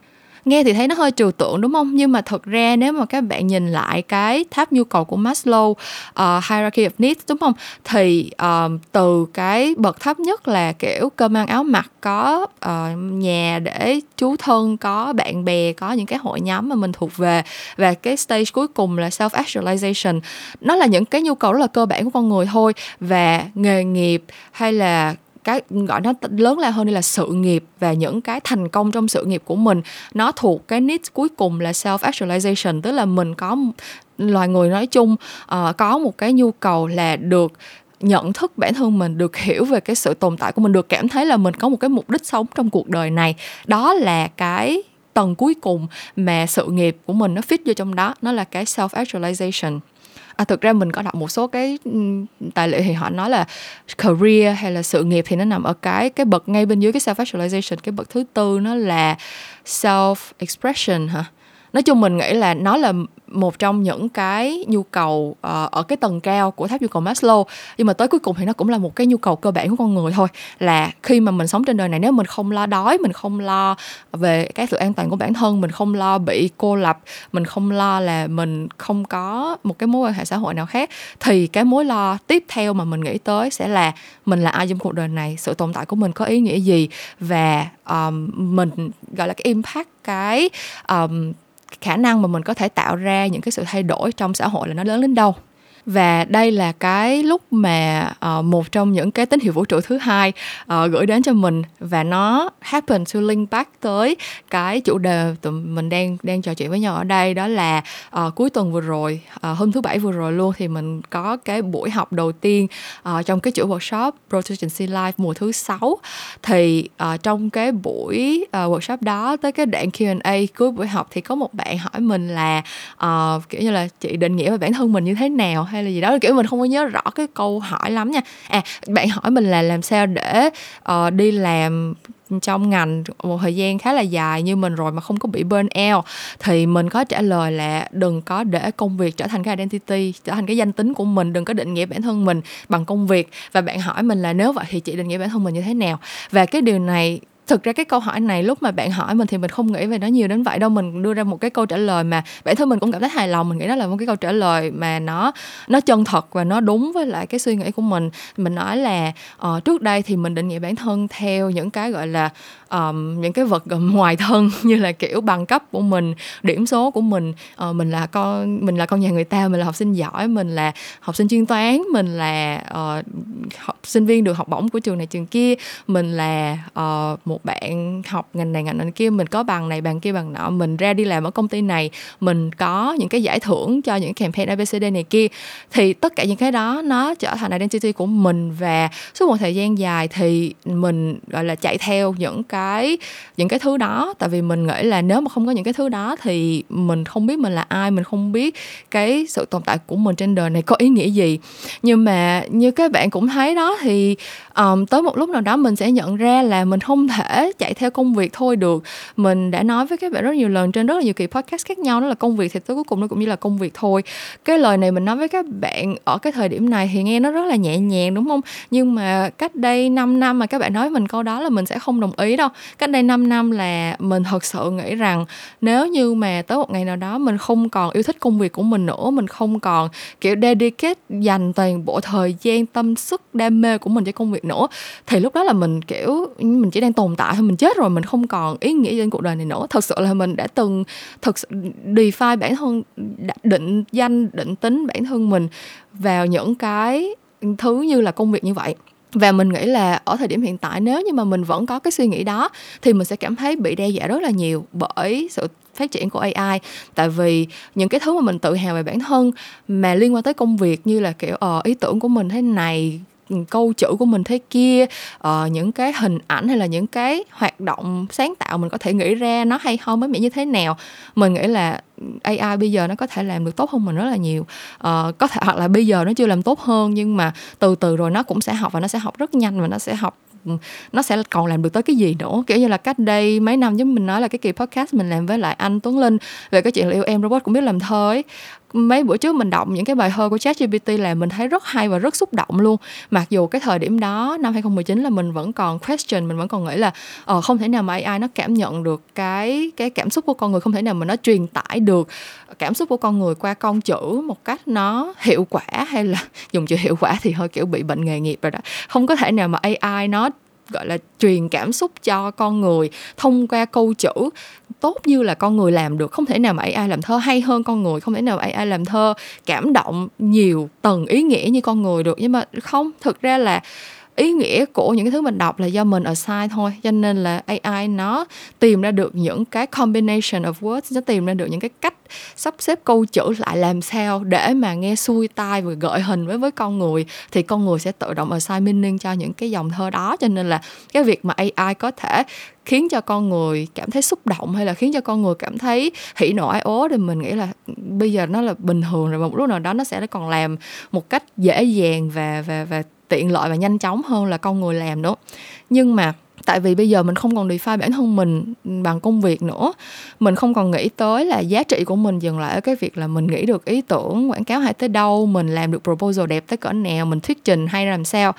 Nghe thì thấy nó hơi trừu tượng đúng không? Nhưng mà thật ra nếu mà các bạn nhìn lại cái tháp nhu cầu của Maslow uh, hierarchy of needs đúng không? Thì uh, từ cái bậc thấp nhất là kiểu cơm ăn áo mặc có uh, nhà để chú thân có bạn bè có những cái hội nhóm mà mình thuộc về. Và cái stage cuối cùng là self actualization nó là những cái nhu cầu rất là cơ bản của con người thôi. Và nghề nghiệp hay là cái gọi nó lớn lao hơn đây là sự nghiệp và những cái thành công trong sự nghiệp của mình. Nó thuộc cái niche cuối cùng là self actualization tức là mình có loài người nói chung uh, có một cái nhu cầu là được nhận thức bản thân mình được hiểu về cái sự tồn tại của mình được cảm thấy là mình có một cái mục đích sống trong cuộc đời này. Đó là cái tầng cuối cùng mà sự nghiệp của mình nó fit vô trong đó nó là cái self actualization à, thực ra mình có đọc một số cái tài liệu thì họ nói là career hay là sự nghiệp thì nó nằm ở cái cái bậc ngay bên dưới cái self actualization cái bậc thứ tư nó là self expression hả? Nói chung mình nghĩ là nó là một trong những cái nhu cầu uh, ở cái tầng cao của tháp nhu cầu Maslow. Nhưng mà tới cuối cùng thì nó cũng là một cái nhu cầu cơ bản của con người thôi. Là khi mà mình sống trên đời này nếu mình không lo đói mình không lo về cái sự an toàn của bản thân mình không lo bị cô lập mình không lo là mình không có một cái mối quan hệ xã hội nào khác thì cái mối lo tiếp theo mà mình nghĩ tới sẽ là mình là ai trong cuộc đời này sự tồn tại của mình có ý nghĩa gì và um, mình gọi là cái impact cái um, khả năng mà mình có thể tạo ra những cái sự thay đổi trong xã hội là nó lớn đến đâu và đây là cái lúc mà uh, một trong những cái tín hiệu vũ trụ thứ hai uh, gửi đến cho mình. Và nó happen to link back tới cái chủ đề tụi mình đang đang trò chuyện với nhau ở đây. Đó là uh, cuối tuần vừa rồi uh, hôm thứ bảy vừa rồi luôn thì mình có cái buổi học đầu tiên uh, trong cái chuỗi workshop Proficiency Life mùa thứ sáu. Thì uh, trong cái buổi uh, workshop đó tới cái đoạn Q&A cuối buổi học thì có một bạn hỏi mình là uh, kiểu như là chị định nghĩa về bản thân mình như thế nào hay hay là gì đó kiểu mình không có nhớ rõ cái câu hỏi lắm nha. À bạn hỏi mình là làm sao để uh, đi làm trong ngành một thời gian khá là dài như mình rồi mà không có bị burn out? Thì mình có trả lời là đừng có để công việc trở thành cái identity trở thành cái danh tính của mình đừng có định nghĩa bản thân mình bằng công việc. Và bạn hỏi mình là nếu vậy thì chị định nghĩa bản thân mình như thế nào? Và cái điều này thực ra cái câu hỏi này lúc mà bạn hỏi mình thì mình không nghĩ về nó nhiều đến vậy đâu. Mình đưa ra một cái câu trả lời mà bản thân mình cũng cảm thấy hài lòng. Mình nghĩ đó là một cái câu trả lời mà nó nó chân thật và nó đúng với lại cái suy nghĩ của mình. Mình nói là uh, trước đây thì mình định nghĩa bản thân theo những cái gọi là um, những cái vật ngoài thân như là kiểu bằng cấp của mình điểm số của mình. Uh, mình là con mình là con nhà người ta mình là học sinh giỏi mình là học sinh chuyên toán mình là uh, học sinh viên được học bổng của trường này trường kia mình là uh, một bạn học ngành này ngành này kia mình có bằng này bằng kia bằng nọ mình ra đi làm ở công ty này mình có những cái giải thưởng cho những campaign abcd này kia thì tất cả những cái đó nó trở thành identity của mình và suốt một thời gian dài thì mình gọi là chạy theo những cái những cái thứ đó. Tại vì mình nghĩ là nếu mà không có những cái thứ đó thì mình không biết mình là ai mình không biết cái sự tồn tại của mình trên đời này có ý nghĩa gì. Nhưng mà như các bạn cũng thấy đó thì um, tới một lúc nào đó mình sẽ nhận ra là mình không thể chạy theo công việc thôi được. Mình đã nói với các bạn rất nhiều lần trên rất là nhiều kỳ podcast khác nhau, đó là công việc thì tới cuối cùng nó cũng như là công việc thôi. Cái lời này mình nói với các bạn ở cái thời điểm này thì nghe nó rất là nhẹ nhàng, đúng không? Nhưng mà cách đây 5 năm mà các bạn nói mình câu đó là mình sẽ không đồng ý đâu. Cách đây 5 năm là mình thật sự nghĩ rằng nếu như mà tới một ngày nào đó mình không còn yêu thích công việc của mình nữa, mình không còn, kiểu, dedicate dành toàn bộ thời gian, tâm sức, đam mê của mình cho công việc nữa, thì lúc đó là mình, kiểu, mình chỉ đang tồn tại thôi, mình chết rồi, mình không còn ý nghĩa trên cuộc đời này nữa. Thật sự là mình đã từng thật sự define bản thân định danh, định tính bản thân mình vào những cái thứ như là công việc như vậy. Và mình nghĩ là ở thời điểm hiện tại, nếu như mà mình vẫn có cái suy nghĩ đó, thì mình sẽ cảm thấy bị đe dọa rất là nhiều bởi sự phát triển của AI tại vì những cái thứ mà mình tự hào về bản thân mà liên quan tới công việc như là kiểu ờ ý tưởng của mình thế này câu chữ của mình thế kia uh, những cái hình ảnh hay là những cái hoạt động sáng tạo mình có thể nghĩ ra nó hay ho mới mẻ như thế nào. Mình nghĩ là AI bây giờ nó có thể làm được tốt hơn mình rất là nhiều. Uh, có thể hoặc là bây giờ nó chưa làm tốt hơn nhưng mà từ từ rồi nó cũng sẽ học và nó sẽ học rất nhanh và nó sẽ học ừ, nó sẽ còn làm được tới cái gì nữa. Kiểu như là cách đây mấy năm giống mình nói là cái kỳ podcast mình làm với lại anh Tuấn Linh về cái chuyện là yêu em robot cũng biết làm thơ ấy mấy bữa trước mình đọc những cái bài thơ của ChatGPT là mình thấy rất hay và rất xúc động luôn. Mặc dù cái thời điểm đó, năm 2019 là mình vẫn còn question, mình vẫn còn nghĩ là ờ không thể nào mà AI nó cảm nhận được cái cái cảm xúc của con người, không thể nào mà nó truyền tải được cảm xúc của con người qua con chữ một cách nó hiệu quả hay là, dùng chữ hiệu quả thì hơi kiểu bị bệnh nghề nghiệp rồi đó. Không có thể nào mà AI nó gọi là truyền cảm xúc cho con người thông qua câu chữ. Tốt như là con người làm được, không thể nào mà AI làm thơ hay hơn con người, không thể nào mà AI làm thơ cảm động nhiều tầng ý nghĩa như con người được. Nhưng mà không, thực ra là ý nghĩa của những cái thứ mình đọc là do mình assign thôi. Cho nên là AI nó tìm ra được những cái combination of words, nó tìm ra được những cái cách sắp xếp câu chữ lại làm sao để mà nghe xuôi tai và gợi hình với với con người, thì con người sẽ tự động assign meaning cho những cái dòng thơ đó. Cho nên là cái việc mà AI có thể khiến cho con người cảm thấy xúc động hay là khiến cho con người cảm thấy hỉ nộ ái ố, thì mình nghĩ là bây giờ nó là bình thường rồi. Một lúc nào đó nó sẽ còn làm một cách dễ dàng và và và tiện lợi và nhanh chóng hơn là con người làm nữa. Nhưng mà tại vì bây giờ mình không còn define bản thân mình bằng công việc nữa, mình không còn nghĩ tới là giá trị của mình dừng lại ở cái việc là mình nghĩ được ý tưởng, quảng cáo hay tới đâu, mình làm được proposal đẹp tới cỡ nào, mình thuyết trình hay làm sao.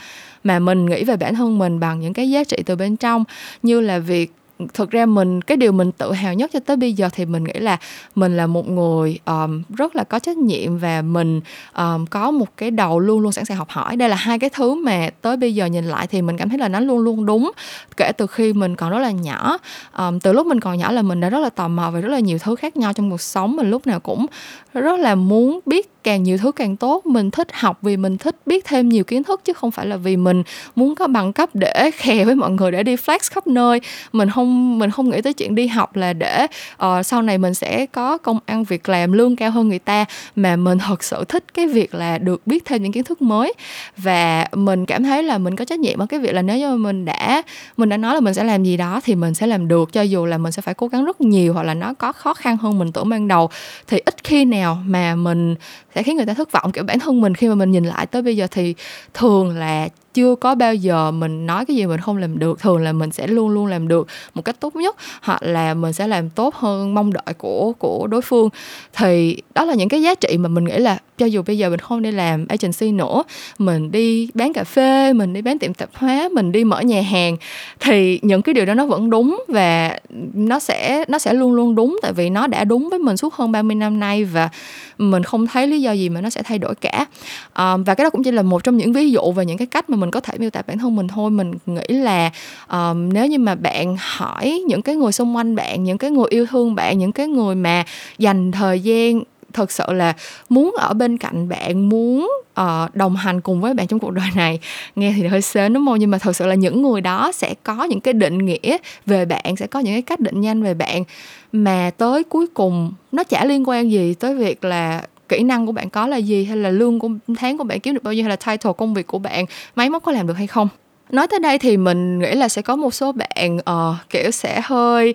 Mà mình nghĩ về bản thân mình bằng những cái giá trị từ bên trong, như là việc thực ra mình cái điều mình tự hào nhất cho tới bây giờ thì mình nghĩ là mình là một người um, rất là có trách nhiệm và mình um, có một cái đầu luôn luôn sẵn sàng học hỏi. Đây là hai cái thứ mà tới bây giờ nhìn lại thì mình cảm thấy là nó luôn luôn đúng kể từ khi mình còn rất là nhỏ. Um, từ lúc mình còn nhỏ là mình đã rất là tò mò về rất là nhiều thứ khác nhau trong cuộc sống. Mình lúc nào cũng rất là muốn biết càng nhiều thứ càng tốt. Mình thích học vì mình thích biết thêm nhiều kiến thức chứ không phải là vì mình muốn có bằng cấp để khè với mọi người để đi flex khắp nơi. Mình không mình không nghĩ tới chuyện đi học là để uh, sau này mình sẽ có công ăn việc làm lương cao hơn người ta. Mà mình thật sự thích cái việc là được biết thêm những kiến thức mới. Và mình cảm thấy là mình có trách nhiệm ở cái việc là nếu như mình đã mình đã nói là mình sẽ làm gì đó thì mình sẽ làm được. Cho dù là mình sẽ phải cố gắng rất nhiều hoặc là nó có khó khăn hơn mình tưởng ban đầu thì ít khi nào mà mình sẽ khiến người ta thất vọng. Kiểu bản thân mình khi mà mình nhìn lại tới bây giờ thì thường là chưa có bao giờ mình nói cái gì mình không làm được thường là mình sẽ luôn luôn làm được một cách tốt nhất hoặc là mình sẽ làm tốt hơn mong đợi của của đối phương. Thì đó là những cái giá trị mà mình nghĩ là cho dù bây giờ mình không đi làm agency nữa mình đi bán cà phê mình đi bán tiệm tạp hóa mình đi mở nhà hàng thì những cái điều đó nó vẫn đúng và nó sẽ nó sẽ luôn luôn đúng tại vì nó đã đúng với mình suốt hơn 30 năm nay và mình không thấy lý do gì mà nó sẽ thay đổi cả. À, và cái đó cũng chỉ là một trong những ví dụ về những cái cách mà mình có thể miêu tả bản thân mình thôi. Mình nghĩ là um, nếu như mà bạn hỏi những cái người xung quanh bạn những cái người yêu thương bạn những cái người mà dành thời gian thật sự là muốn ở bên cạnh bạn muốn uh, đồng hành cùng với bạn trong cuộc đời này nghe thì hơi sến đúng không? Nhưng mà thật sự là những người đó sẽ có những cái định nghĩa về bạn sẽ có những cái cách định nhanh về bạn mà tới cuối cùng nó chả liên quan gì tới việc là kỹ năng của bạn có là gì hay là lương của tháng của bạn kiếm được bao nhiêu hay là title công việc của bạn máy móc có làm được hay không? Nói tới đây thì mình nghĩ là sẽ có một số bạn uh, kiểu sẽ hơi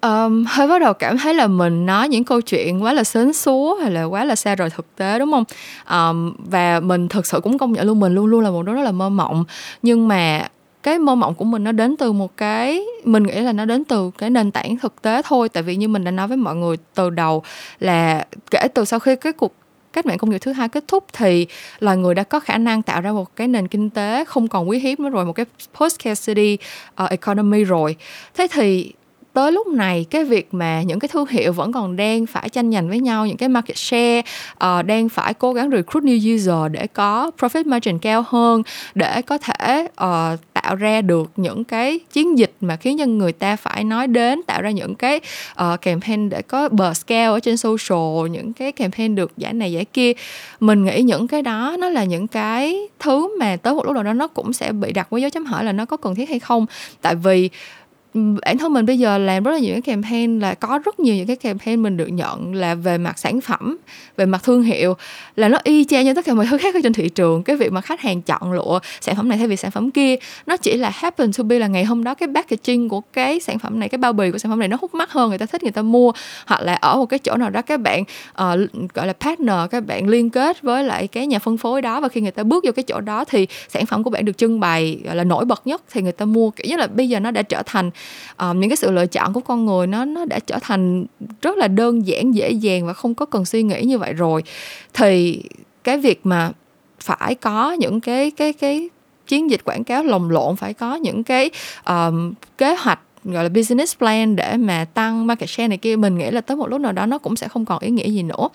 um, hơi bắt đầu cảm thấy là mình nói những câu chuyện quá là sến súa hay là quá là xa rời thực tế đúng không? Um, và mình thực sự cũng công nhận luôn mình luôn luôn là một đứa rất là mơ mộng. Nhưng mà cái mơ mộng của mình nó đến từ một cái mình nghĩ là nó đến từ cái nền tảng thực tế thôi. Tại vì như mình đã nói với mọi người từ đầu là kể từ sau khi cái cuộc cách mạng công nghiệp thứ hai kết thúc thì loài người đã có khả năng tạo ra một cái nền kinh tế không còn quý hiếm nữa rồi một cái post scarcity uh, economy rồi. Thế thì tới lúc này cái việc mà những cái thương hiệu vẫn còn đang phải tranh giành với nhau những cái market share uh, đang phải cố gắng recruit new user để có profit margin cao hơn để có thể uh, tạo ra được những cái chiến dịch mà khiến cho người ta phải nói đến tạo ra những cái uh, campaign để có bờ scale ở trên social những cái campaign được giải này giải kia. Mình nghĩ những cái đó nó là những cái thứ mà tới một lúc nào đó nó cũng sẽ bị đặt với dấu chấm hỏi là nó có cần thiết hay không. Tại vì bản thân mình bây giờ làm rất là nhiều cái campaign là có rất nhiều những cái campaign mình được nhận là về mặt sản phẩm về mặt thương hiệu là nó y chang như tất cả mọi thứ khác ở trên thị trường. Cái việc mà khách hàng chọn lựa sản phẩm này thay vì sản phẩm kia nó chỉ là happen to be là ngày hôm đó cái packaging của cái sản phẩm này cái bao bì của sản phẩm này nó hút mắt hơn người ta thích người ta mua. Hoặc là ở một cái chỗ nào đó các bạn uh, gọi là partner các bạn liên kết với lại cái nhà phân phối đó và khi người ta bước vô cái chỗ đó thì sản phẩm của bạn được trưng bày gọi là nổi bật nhất thì người ta mua. Kiểu như là bây giờ nó đã trở thành um, những cái sự lựa chọn của con người nó nó đã trở thành rất là đơn giản dễ dàng và không có cần suy nghĩ như vậy rồi. Thì cái việc mà phải có những cái cái cái chiến dịch quảng cáo lồng lộn phải có những cái um, kế hoạch gọi là business plan để mà tăng market share này kia mình nghĩ là tới một lúc nào đó nó cũng sẽ không còn ý nghĩa gì nữa.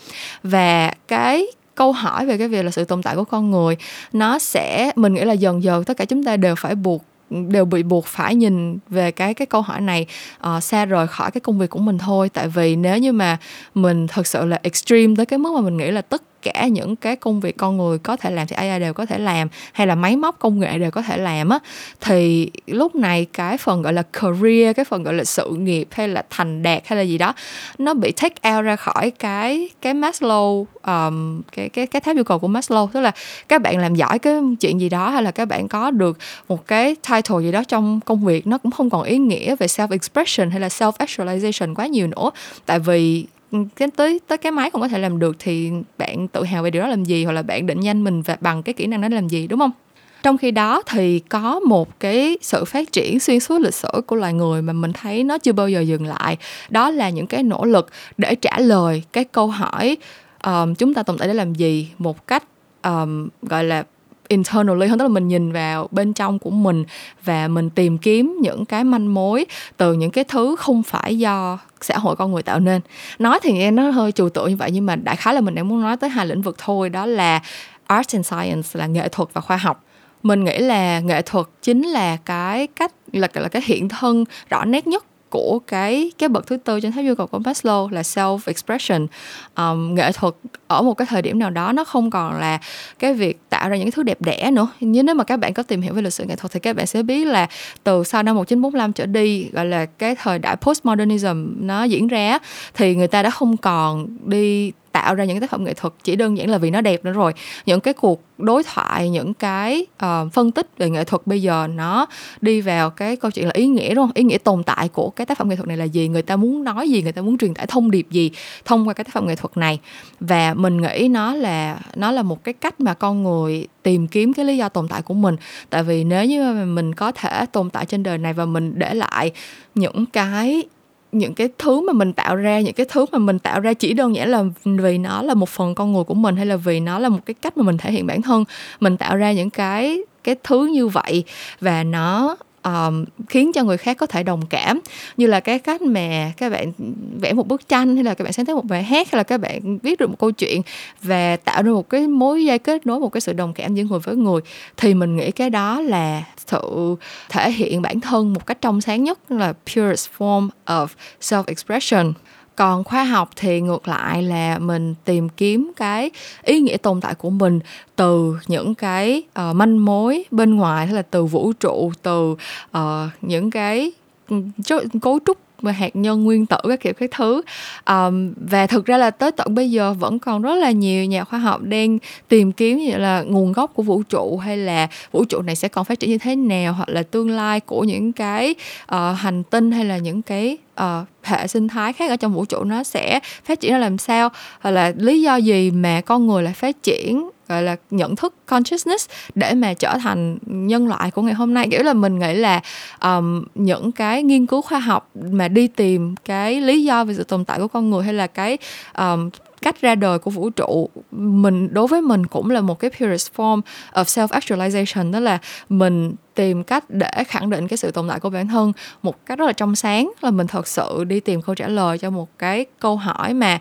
Và cái câu hỏi về cái việc là sự tồn tại của con người nó sẽ mình nghĩ là dần dần tất cả chúng ta đều phải buộc đều bị buộc phải nhìn về cái cái câu hỏi này uh, xa rời khỏi cái công việc của mình thôi. Tại vì nếu như mà mình thật sự là extreme tới cái mức mà mình nghĩ là tất cả những cái công việc con người có thể làm thì AI đều có thể làm hay là máy móc công nghệ đều có thể làm á thì lúc này cái phần gọi là career cái phần gọi là sự nghiệp hay là thành đạt hay là gì đó nó bị take out ra khỏi cái cái Maslow um, cái cái cái tháp yêu cầu của Maslow. Tức là các bạn làm giỏi cái chuyện gì đó hay là các bạn có được một cái title gì đó trong công việc nó cũng không còn ý nghĩa về self expression hay là self actualization quá nhiều nữa. Tại vì cái tới tới cái máy không có thể làm được thì bạn tự hào về điều đó làm gì? Hoặc là bạn định danh mình và bằng cái kỹ năng đó làm gì đúng không? Trong khi đó thì có một cái sự phát triển xuyên suốt lịch sử của loài người mà mình thấy nó chưa bao giờ dừng lại. Đó là những cái nỗ lực để trả lời cái câu hỏi um, chúng ta tồn tại để làm gì? Một cách um, gọi là internally hơn tức là mình nhìn vào bên trong của mình và mình tìm kiếm những cái manh mối từ những cái thứ không phải do xã hội con người tạo nên. Nói thì nghe nó hơi trừu tượng như vậy nhưng mà đại khái là mình đang muốn nói tới hai lĩnh vực thôi đó là art and science là nghệ thuật và khoa học. Mình nghĩ là nghệ thuật chính là cái cách là là cái hiện thân rõ nét nhất của cái cái bậc thứ tư trên tháp nhu cầu của Maslow là self expression um, nghệ thuật ở một cái thời điểm nào đó nó không còn là cái việc tạo ra những thứ đẹp đẽ nữa. Như nếu mà các bạn có tìm hiểu về lịch sử nghệ thuật thì các bạn sẽ biết là từ sau năm 1945 trở đi gọi là cái thời đại postmodernism nó diễn ra thì người ta đã không còn đi tạo ra những tác phẩm nghệ thuật chỉ đơn giản là vì nó đẹp nữa rồi. Những cái cuộc đối thoại những cái uh, phân tích về nghệ thuật bây giờ nó đi vào cái câu chuyện là ý nghĩa đúng không? Ý nghĩa tồn tại của cái tác phẩm nghệ thuật này là gì? Người ta muốn nói gì? Người ta muốn truyền tải thông điệp gì thông qua cái tác phẩm nghệ thuật này? Và mình nghĩ nó là nó là một cái cách mà con người tìm kiếm cái lý do tồn tại của mình. Tại vì nếu như mà mình có thể tồn tại trên đời này và mình để lại những cái những cái thứ mà mình tạo ra, những cái thứ mà mình tạo ra chỉ đơn giản là vì nó là một phần con người của mình hay là vì nó là một cái cách mà mình thể hiện bản thân, mình tạo ra những cái cái thứ như vậy và nó um, khiến cho người khác có thể đồng cảm. Như là cái cách mà các bạn vẽ một bức tranh hay là các bạn sáng tác một bài hát hay là các bạn viết được một câu chuyện và tạo ra một cái mối dây kết nối một cái sự đồng cảm giữa người với người thì mình nghĩ cái đó là sự thể hiện bản thân một cách trong sáng nhất là purest form of self expression còn khoa học thì ngược lại là mình tìm kiếm cái ý nghĩa tồn tại của mình từ những cái uh, manh mối bên ngoài hay là từ vũ trụ từ uh, những cái ừ, cấu trúc và hạt nhân nguyên tử các kiểu các thứ. Um, và thực ra là tới tận bây giờ vẫn còn rất là nhiều nhà khoa học đang tìm kiếm như là nguồn gốc của vũ trụ hay là vũ trụ này sẽ còn phát triển như thế nào hoặc là tương lai của những cái uh, hành tinh hay là những cái uh, hệ sinh thái khác ở trong vũ trụ nó sẽ phát triển ra làm sao? Hoặc là lý do gì mà con người lại phát triển gọi là nhận thức consciousness để mà trở thành nhân loại của ngày hôm nay. Kiểu là mình nghĩ là um, những cái nghiên cứu khoa học mà đi tìm cái lý do về sự tồn tại của con người hay là cái um, cách ra đời của vũ trụ mình đối với mình cũng là một cái purest form of self actualization đó là mình tìm cách để khẳng định cái sự tồn tại của bản thân một cách rất là trong sáng. Là mình thật sự đi tìm câu trả lời cho một cái câu hỏi mà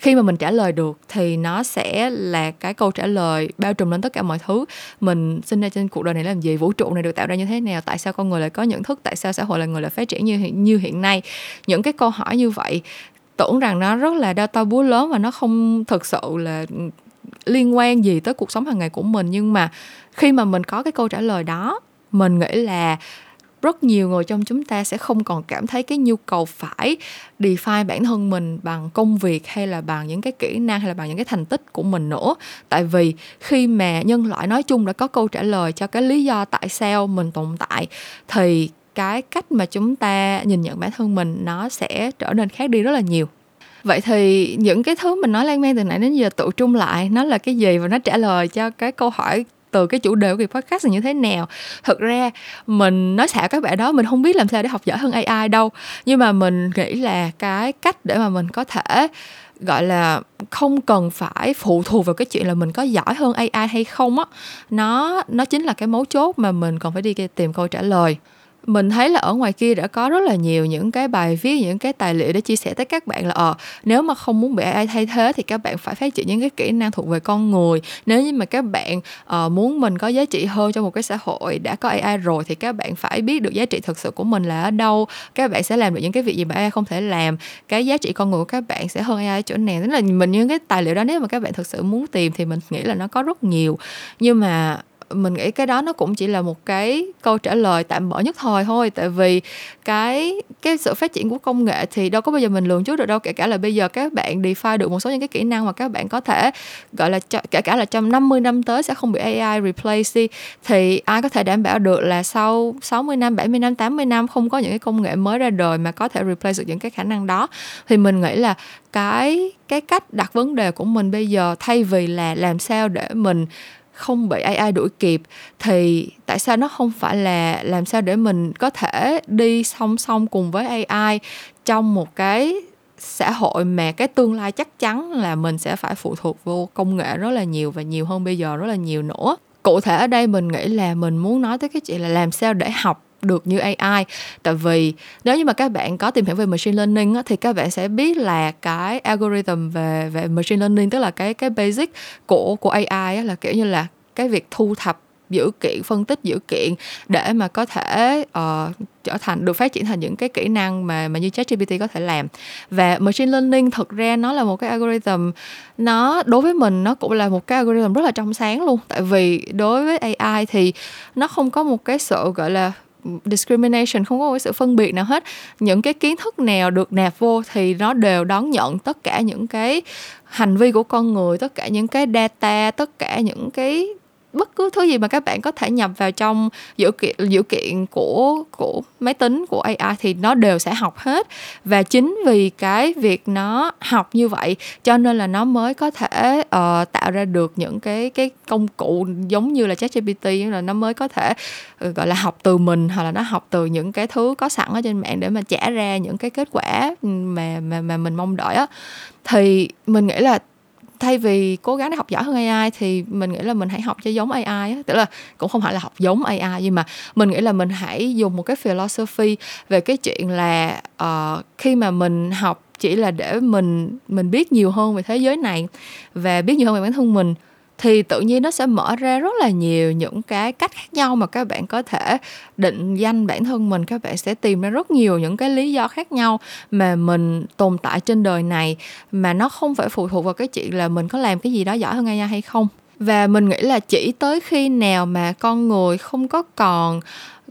khi mà mình trả lời được thì nó sẽ là cái câu trả lời bao trùm lên tất cả mọi thứ. Mình sinh ra trên cuộc đời này làm gì, vũ trụ này được tạo ra như thế nào, tại sao con người lại có nhận thức, tại sao xã hội là người lại phát triển như như hiện nay. Những cái câu hỏi như vậy, tưởng rằng nó rất là đau to búa lớn và nó không thực sự là liên quan gì tới cuộc sống hàng ngày của mình. Nhưng mà khi mà mình có cái câu trả lời đó, mình nghĩ là rất nhiều người trong chúng ta sẽ không còn cảm thấy cái nhu cầu phải define bản thân mình bằng công việc hay là bằng những cái kỹ năng hay là bằng những cái thành tích của mình nữa. Tại vì khi mà nhân loại nói chung đã có câu trả lời cho cái lý do tại sao mình tồn tại, thì cái cách mà chúng ta nhìn nhận bản thân mình nó sẽ trở nên khác đi rất là nhiều. Vậy thì những cái thứ mình nói lan man từ nãy đến giờ tụ trung lại, nó là cái gì và nó trả lời cho cái câu hỏi từ cái chủ đề của việc podcast là như thế nào. Thực ra, mình nói xạo các bạn đó, mình không biết làm sao để học giỏi hơn ai đâu. Nhưng mà mình nghĩ là cái cách để mà mình có thể, gọi là, không cần phải phụ thuộc vào cái chuyện là mình có giỏi hơn AI hay không á, nó nó chính là cái mấu chốt mà mình còn phải đi tìm câu trả lời mình thấy là ở ngoài kia đã có rất là nhiều những cái bài viết những cái tài liệu để chia sẻ tới các bạn là ờ nếu mà không muốn bị ai thay thế thì các bạn phải phát triển những cái kỹ năng thuộc về con người. Nếu như mà các bạn uh, muốn mình có giá trị hơn trong một cái xã hội đã có AI rồi thì các bạn phải biết được giá trị thực sự của mình là ở đâu. Các bạn sẽ làm được những cái việc gì mà AI không thể làm. Cái giá trị con người của các bạn sẽ hơn AI ở chỗ nào. Tức là mình những cái tài liệu đó nếu mà các bạn thực sự muốn tìm thì mình nghĩ là nó có rất nhiều. Nhưng mà mình nghĩ cái đó nó cũng chỉ là một cái câu trả lời tạm bỡ nhất thời thôi. Tại vì cái cái sự phát triển của công nghệ thì đâu có bao giờ mình lường trước được đâu kể cả là bây giờ các bạn define được một số những cái kỹ năng mà các bạn có thể gọi là kể cả là trong 50 năm tới sẽ không bị AI replace đi thì ai có thể đảm bảo được là sau 60 năm, 70 năm, 80 năm không có những cái công nghệ mới ra đời mà có thể replace được những cái khả năng đó? Thì mình nghĩ là cái cái cách đặt vấn đề của mình bây giờ thay vì là làm sao để mình không bị AI đuổi kịp, thì tại sao nó không phải là làm sao để mình có thể đi song song cùng với AI trong một cái xã hội mà cái tương lai chắc chắn là mình sẽ phải phụ thuộc vô công nghệ rất là nhiều và nhiều hơn bây giờ rất là nhiều nữa? Cụ thể ở đây mình nghĩ là mình muốn nói tới cái chuyện là làm sao để học được như AI tại vì nếu như mà các bạn có tìm hiểu về machine learning á, thì các bạn sẽ biết là cái algorithm về về machine learning tức là cái cái basic của của AI á, là kiểu như là cái việc thu thập dữ kiện phân tích dữ kiện để mà có thể uh, trở thành được phát triển thành những cái kỹ năng mà mà như ChatGPT có thể làm. Và machine learning thực ra nó là một cái algorithm nó đối với mình nó cũng là một cái algorithm rất là trong sáng luôn. Tại vì đối với AI thì nó không có một cái sự gọi là discrimination, không có cái sự phân biệt nào hết. Những cái kiến thức nào được nạp vô thì nó đều đón nhận tất cả những cái hành vi của con người, tất cả những cái data, tất cả những cái bất cứ thứ gì mà các bạn có thể nhập vào trong dữ kiện dữ kiện của của máy tính của AI thì nó đều sẽ học hết. Và chính vì cái việc nó học như vậy cho nên là nó mới có thể uh, tạo ra được những cái cái công cụ giống như là ChatGPT là nó mới có thể uh, gọi là học từ mình hoặc là nó học từ những cái thứ có sẵn ở trên mạng để mà trả ra những cái kết quả ừ, mà mà mà mình mong đợi á. Thì mình nghĩ là thay vì cố gắng để học giỏi hơn AI thì mình nghĩ là mình hãy học cho giống AI á. Tức là cũng không phải là học giống AI nhưng mà mình nghĩ là mình hãy dùng một cái philosophy về cái chuyện là uh, khi mà mình học chỉ là để mình mình biết nhiều hơn về thế giới này và biết nhiều hơn về bản thân mình thì tự nhiên nó sẽ mở ra rất là nhiều những cái cách khác nhau mà các bạn có thể định danh bản thân mình. Các bạn sẽ tìm ra rất nhiều những cái lý do khác nhau mà mình tồn tại trên đời này mà nó không phải phụ thuộc vào cái chuyện là mình có làm cái gì đó giỏi hơn ai hay không. Và mình nghĩ là chỉ tới khi nào mà con người không có còn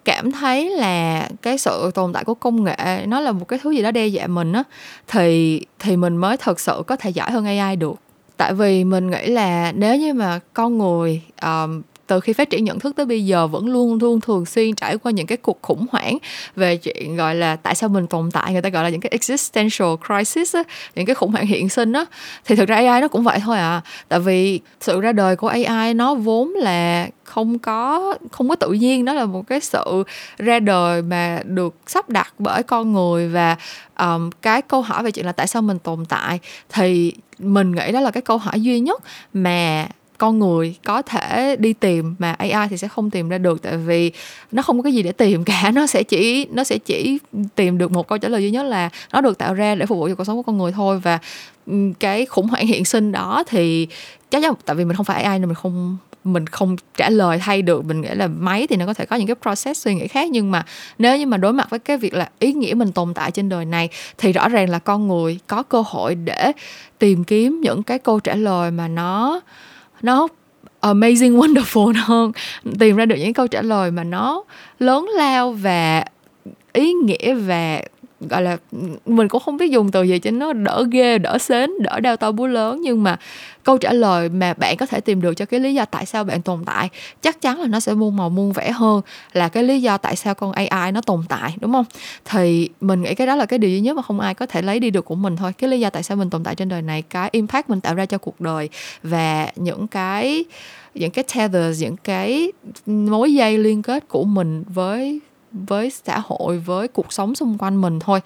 cảm thấy là cái sự tồn tại của công nghệ nó là một cái thứ gì đó đe dọa mình á, thì thì mình mới thật sự có thể giỏi hơn AI được tại vì mình nghĩ là nếu như mà con người um, từ khi phát triển nhận thức tới bây giờ vẫn luôn luôn thường xuyên trải qua những cái cuộc khủng hoảng về chuyện gọi là tại sao mình tồn tại người ta gọi là những cái existential crisis á, những cái khủng hoảng hiện sinh á. Thì thực ra AI nó cũng vậy thôi à. Tại vì sự ra đời của AI nó vốn là không có không có tự nhiên đó là một cái sự ra đời mà được sắp đặt bởi con người và um, cái câu hỏi về chuyện là tại sao mình tồn tại thì mình nghĩ đó là cái câu hỏi duy nhất mà con người có thể đi tìm mà AI thì sẽ không tìm ra được, tại vì nó không có cái gì để tìm cả. Nó sẽ chỉ, nó sẽ chỉ tìm được một câu trả lời duy nhất là nó được tạo ra để phục vụ cho cuộc sống của con người thôi. Và cái khủng hoảng hiện sinh đó thì chắc chắn, tại vì mình không phải AI nên mình không mình không trả lời thay được. Mình nghĩ là máy thì nó có thể có những cái process suy nghĩ khác, nhưng mà nếu như mà đối mặt với cái việc là ý nghĩa mình tồn tại trên đời này, thì rõ ràng là con người có cơ hội để tìm kiếm những cái câu trả lời mà nó nó, amazing, wonderful hơn tìm ra được những câu trả lời mà nó lớn lao và ý nghĩa và gọi là, mình cũng không biết dùng từ gì cho nó đỡ ghê, đỡ sến, đỡ đau to búa lớn. Nhưng mà câu trả lời mà bạn có thể tìm được cho cái lý do tại sao bạn tồn tại, chắc chắn là nó sẽ muôn màu muôn vẻ hơn là cái lý do tại sao con AI nó tồn tại, đúng không? Thì mình nghĩ cái đó là cái điều duy nhất mà không ai có thể lấy đi được của mình thôi. Cái lý do tại sao mình tồn tại trên đời này, cái impact mình tạo ra cho cuộc đời và những cái những cái tether những cái mối dây liên kết của mình với với xã hội với cuộc sống xung quanh mình thôi.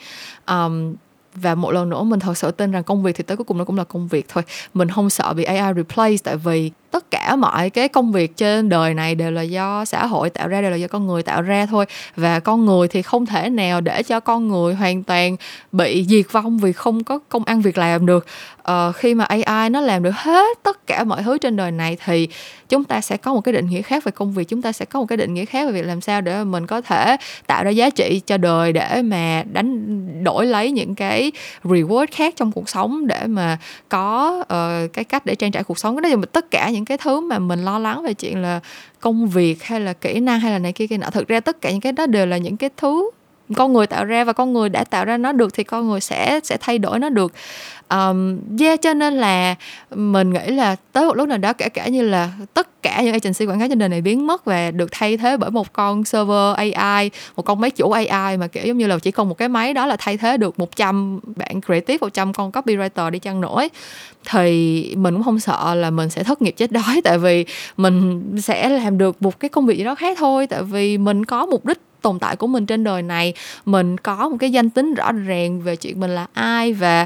Um, và một lần nữa mình thật sự tin rằng công việc thì tới cuối cùng nó cũng là công việc thôi. Mình không sợ bị AI replace tại vì tất cả mọi cái công việc trên đời này đều là do xã hội tạo ra đều là do con người tạo ra thôi. Và con người thì không thể nào để cho con người hoàn toàn bị diệt vong vì không có công ăn việc làm được. Uh, khi mà AI nó làm được hết tất cả mọi thứ trên đời này thì chúng ta sẽ có một cái định nghĩa khác về công việc chúng ta sẽ có một cái định nghĩa khác về việc làm sao để mình có thể tạo ra giá trị cho đời để mà đánh đổi lấy những cái reward khác trong cuộc sống để mà có uh, cái cách để trang trải cuộc sống. Đó là tất cả những cái thứ mà mình lo lắng về chuyện là công việc hay là kỹ năng hay là này kia kia nọ. Thực ra tất cả những cái đó đều là những cái thứ con người tạo ra và con người đã tạo ra nó được thì con người sẽ sẽ thay đổi nó được. Um, yeah cho nên là mình nghĩ là tới một lúc nào đó kể cả như là tất cả những agency quảng cáo trên đời này biến mất và được thay thế bởi một con server AI một con máy chủ AI mà kiểu giống như là chỉ còn một cái máy đó là thay thế được 100 bạn creative 100 con copywriter đi chăng nổi thì mình cũng không sợ là mình sẽ thất nghiệp chết đói. Tại vì mình sẽ làm được một cái công việc gì đó khác thôi. Tại vì mình có mục đích tồn tại của mình trên đời này mình có một cái danh tính rõ ràng về chuyện mình là ai và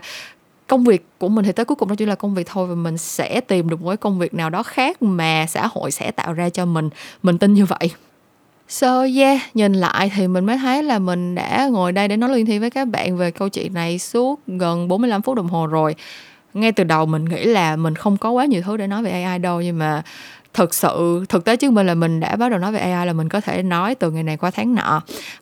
công việc của mình thì tới cuối cùng nó chỉ là công việc thôi và mình sẽ tìm được một cái công việc nào đó khác mà xã hội sẽ tạo ra cho mình mình tin như vậy So yeah, nhìn lại thì mình mới thấy là mình đã ngồi đây để nói liên thi với các bạn về câu chuyện này suốt gần 45 phút đồng hồ rồi. Ngay từ đầu mình nghĩ là mình không có quá nhiều thứ để nói về AI đâu nhưng mà thực sự thực tế chứng minh là mình đã bắt đầu nói về AI là mình có thể nói từ ngày này qua tháng nọ.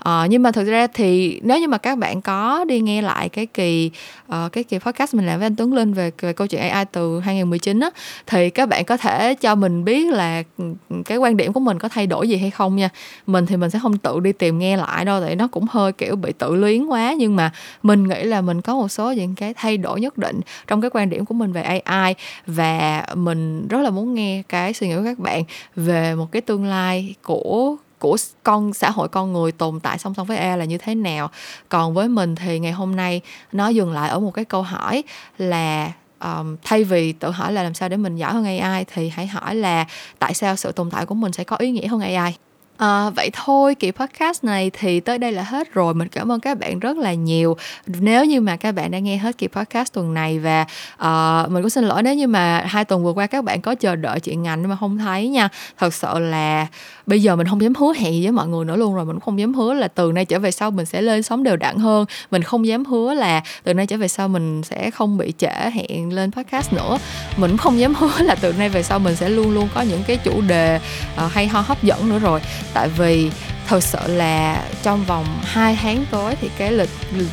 Uh, nhưng mà thực ra thì nếu như mà các bạn có đi nghe lại cái kỳ uh, cái kỳ podcast mình làm với anh Tuấn Linh về, về câu chuyện AI từ 2019 á thì các bạn có thể cho mình biết là ừ, cái quan điểm của mình có thay đổi gì hay không nha. Mình thì mình sẽ không tự đi tìm nghe lại đâu tại nó cũng hơi kiểu bị tự luyến quá. Nhưng mà mình nghĩ là mình có một số những cái thay đổi nhất định trong cái quan điểm của mình về AI và mình rất là muốn nghe cái suy nghĩ của các bạn về một cái tương lai của của con xã hội con người tồn tại song song với AI là như thế nào. Còn với mình thì ngày hôm nay nó dừng lại ở một cái câu hỏi là um, thay vì tự hỏi là làm sao để mình giỏi hơn AI thì hãy hỏi là tại sao sự tồn tại của mình sẽ có ý nghĩa hơn AI À, vậy thôi kỳ podcast này thì tới đây là hết rồi. Mình cảm ơn các bạn rất là nhiều. Nếu như mà các bạn đã nghe hết kỳ podcast tuần này và uh, mình cũng xin lỗi nếu như mà hai tuần vừa qua các bạn có chờ đợi chuyện ngành mà không thấy nha. Thật sự là bây giờ mình không dám hứa hẹn gì với mọi người nữa luôn rồi mình cũng không dám hứa là từ nay trở về sau mình sẽ lên sóng đều đặn hơn. Mình không dám hứa là từ nay trở về sau mình sẽ không bị trễ hẹn lên podcast nữa. Mình cũng không dám hứa là từ nay về sau mình sẽ luôn luôn có những cái chủ đề uh, hay ho hấp dẫn nữa rồi. Tại vì thật sự là trong vòng 2 tháng tới thì cái lịch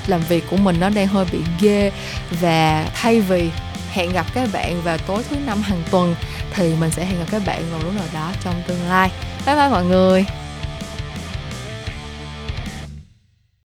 làm việc của mình nó đang hơi bị ghê. Và thay vì hẹn gặp các bạn vào tối thứ năm hàng tuần thì mình sẽ hẹn gặp các bạn vào lúc nào đó trong tương lai. Bye bye mọi người.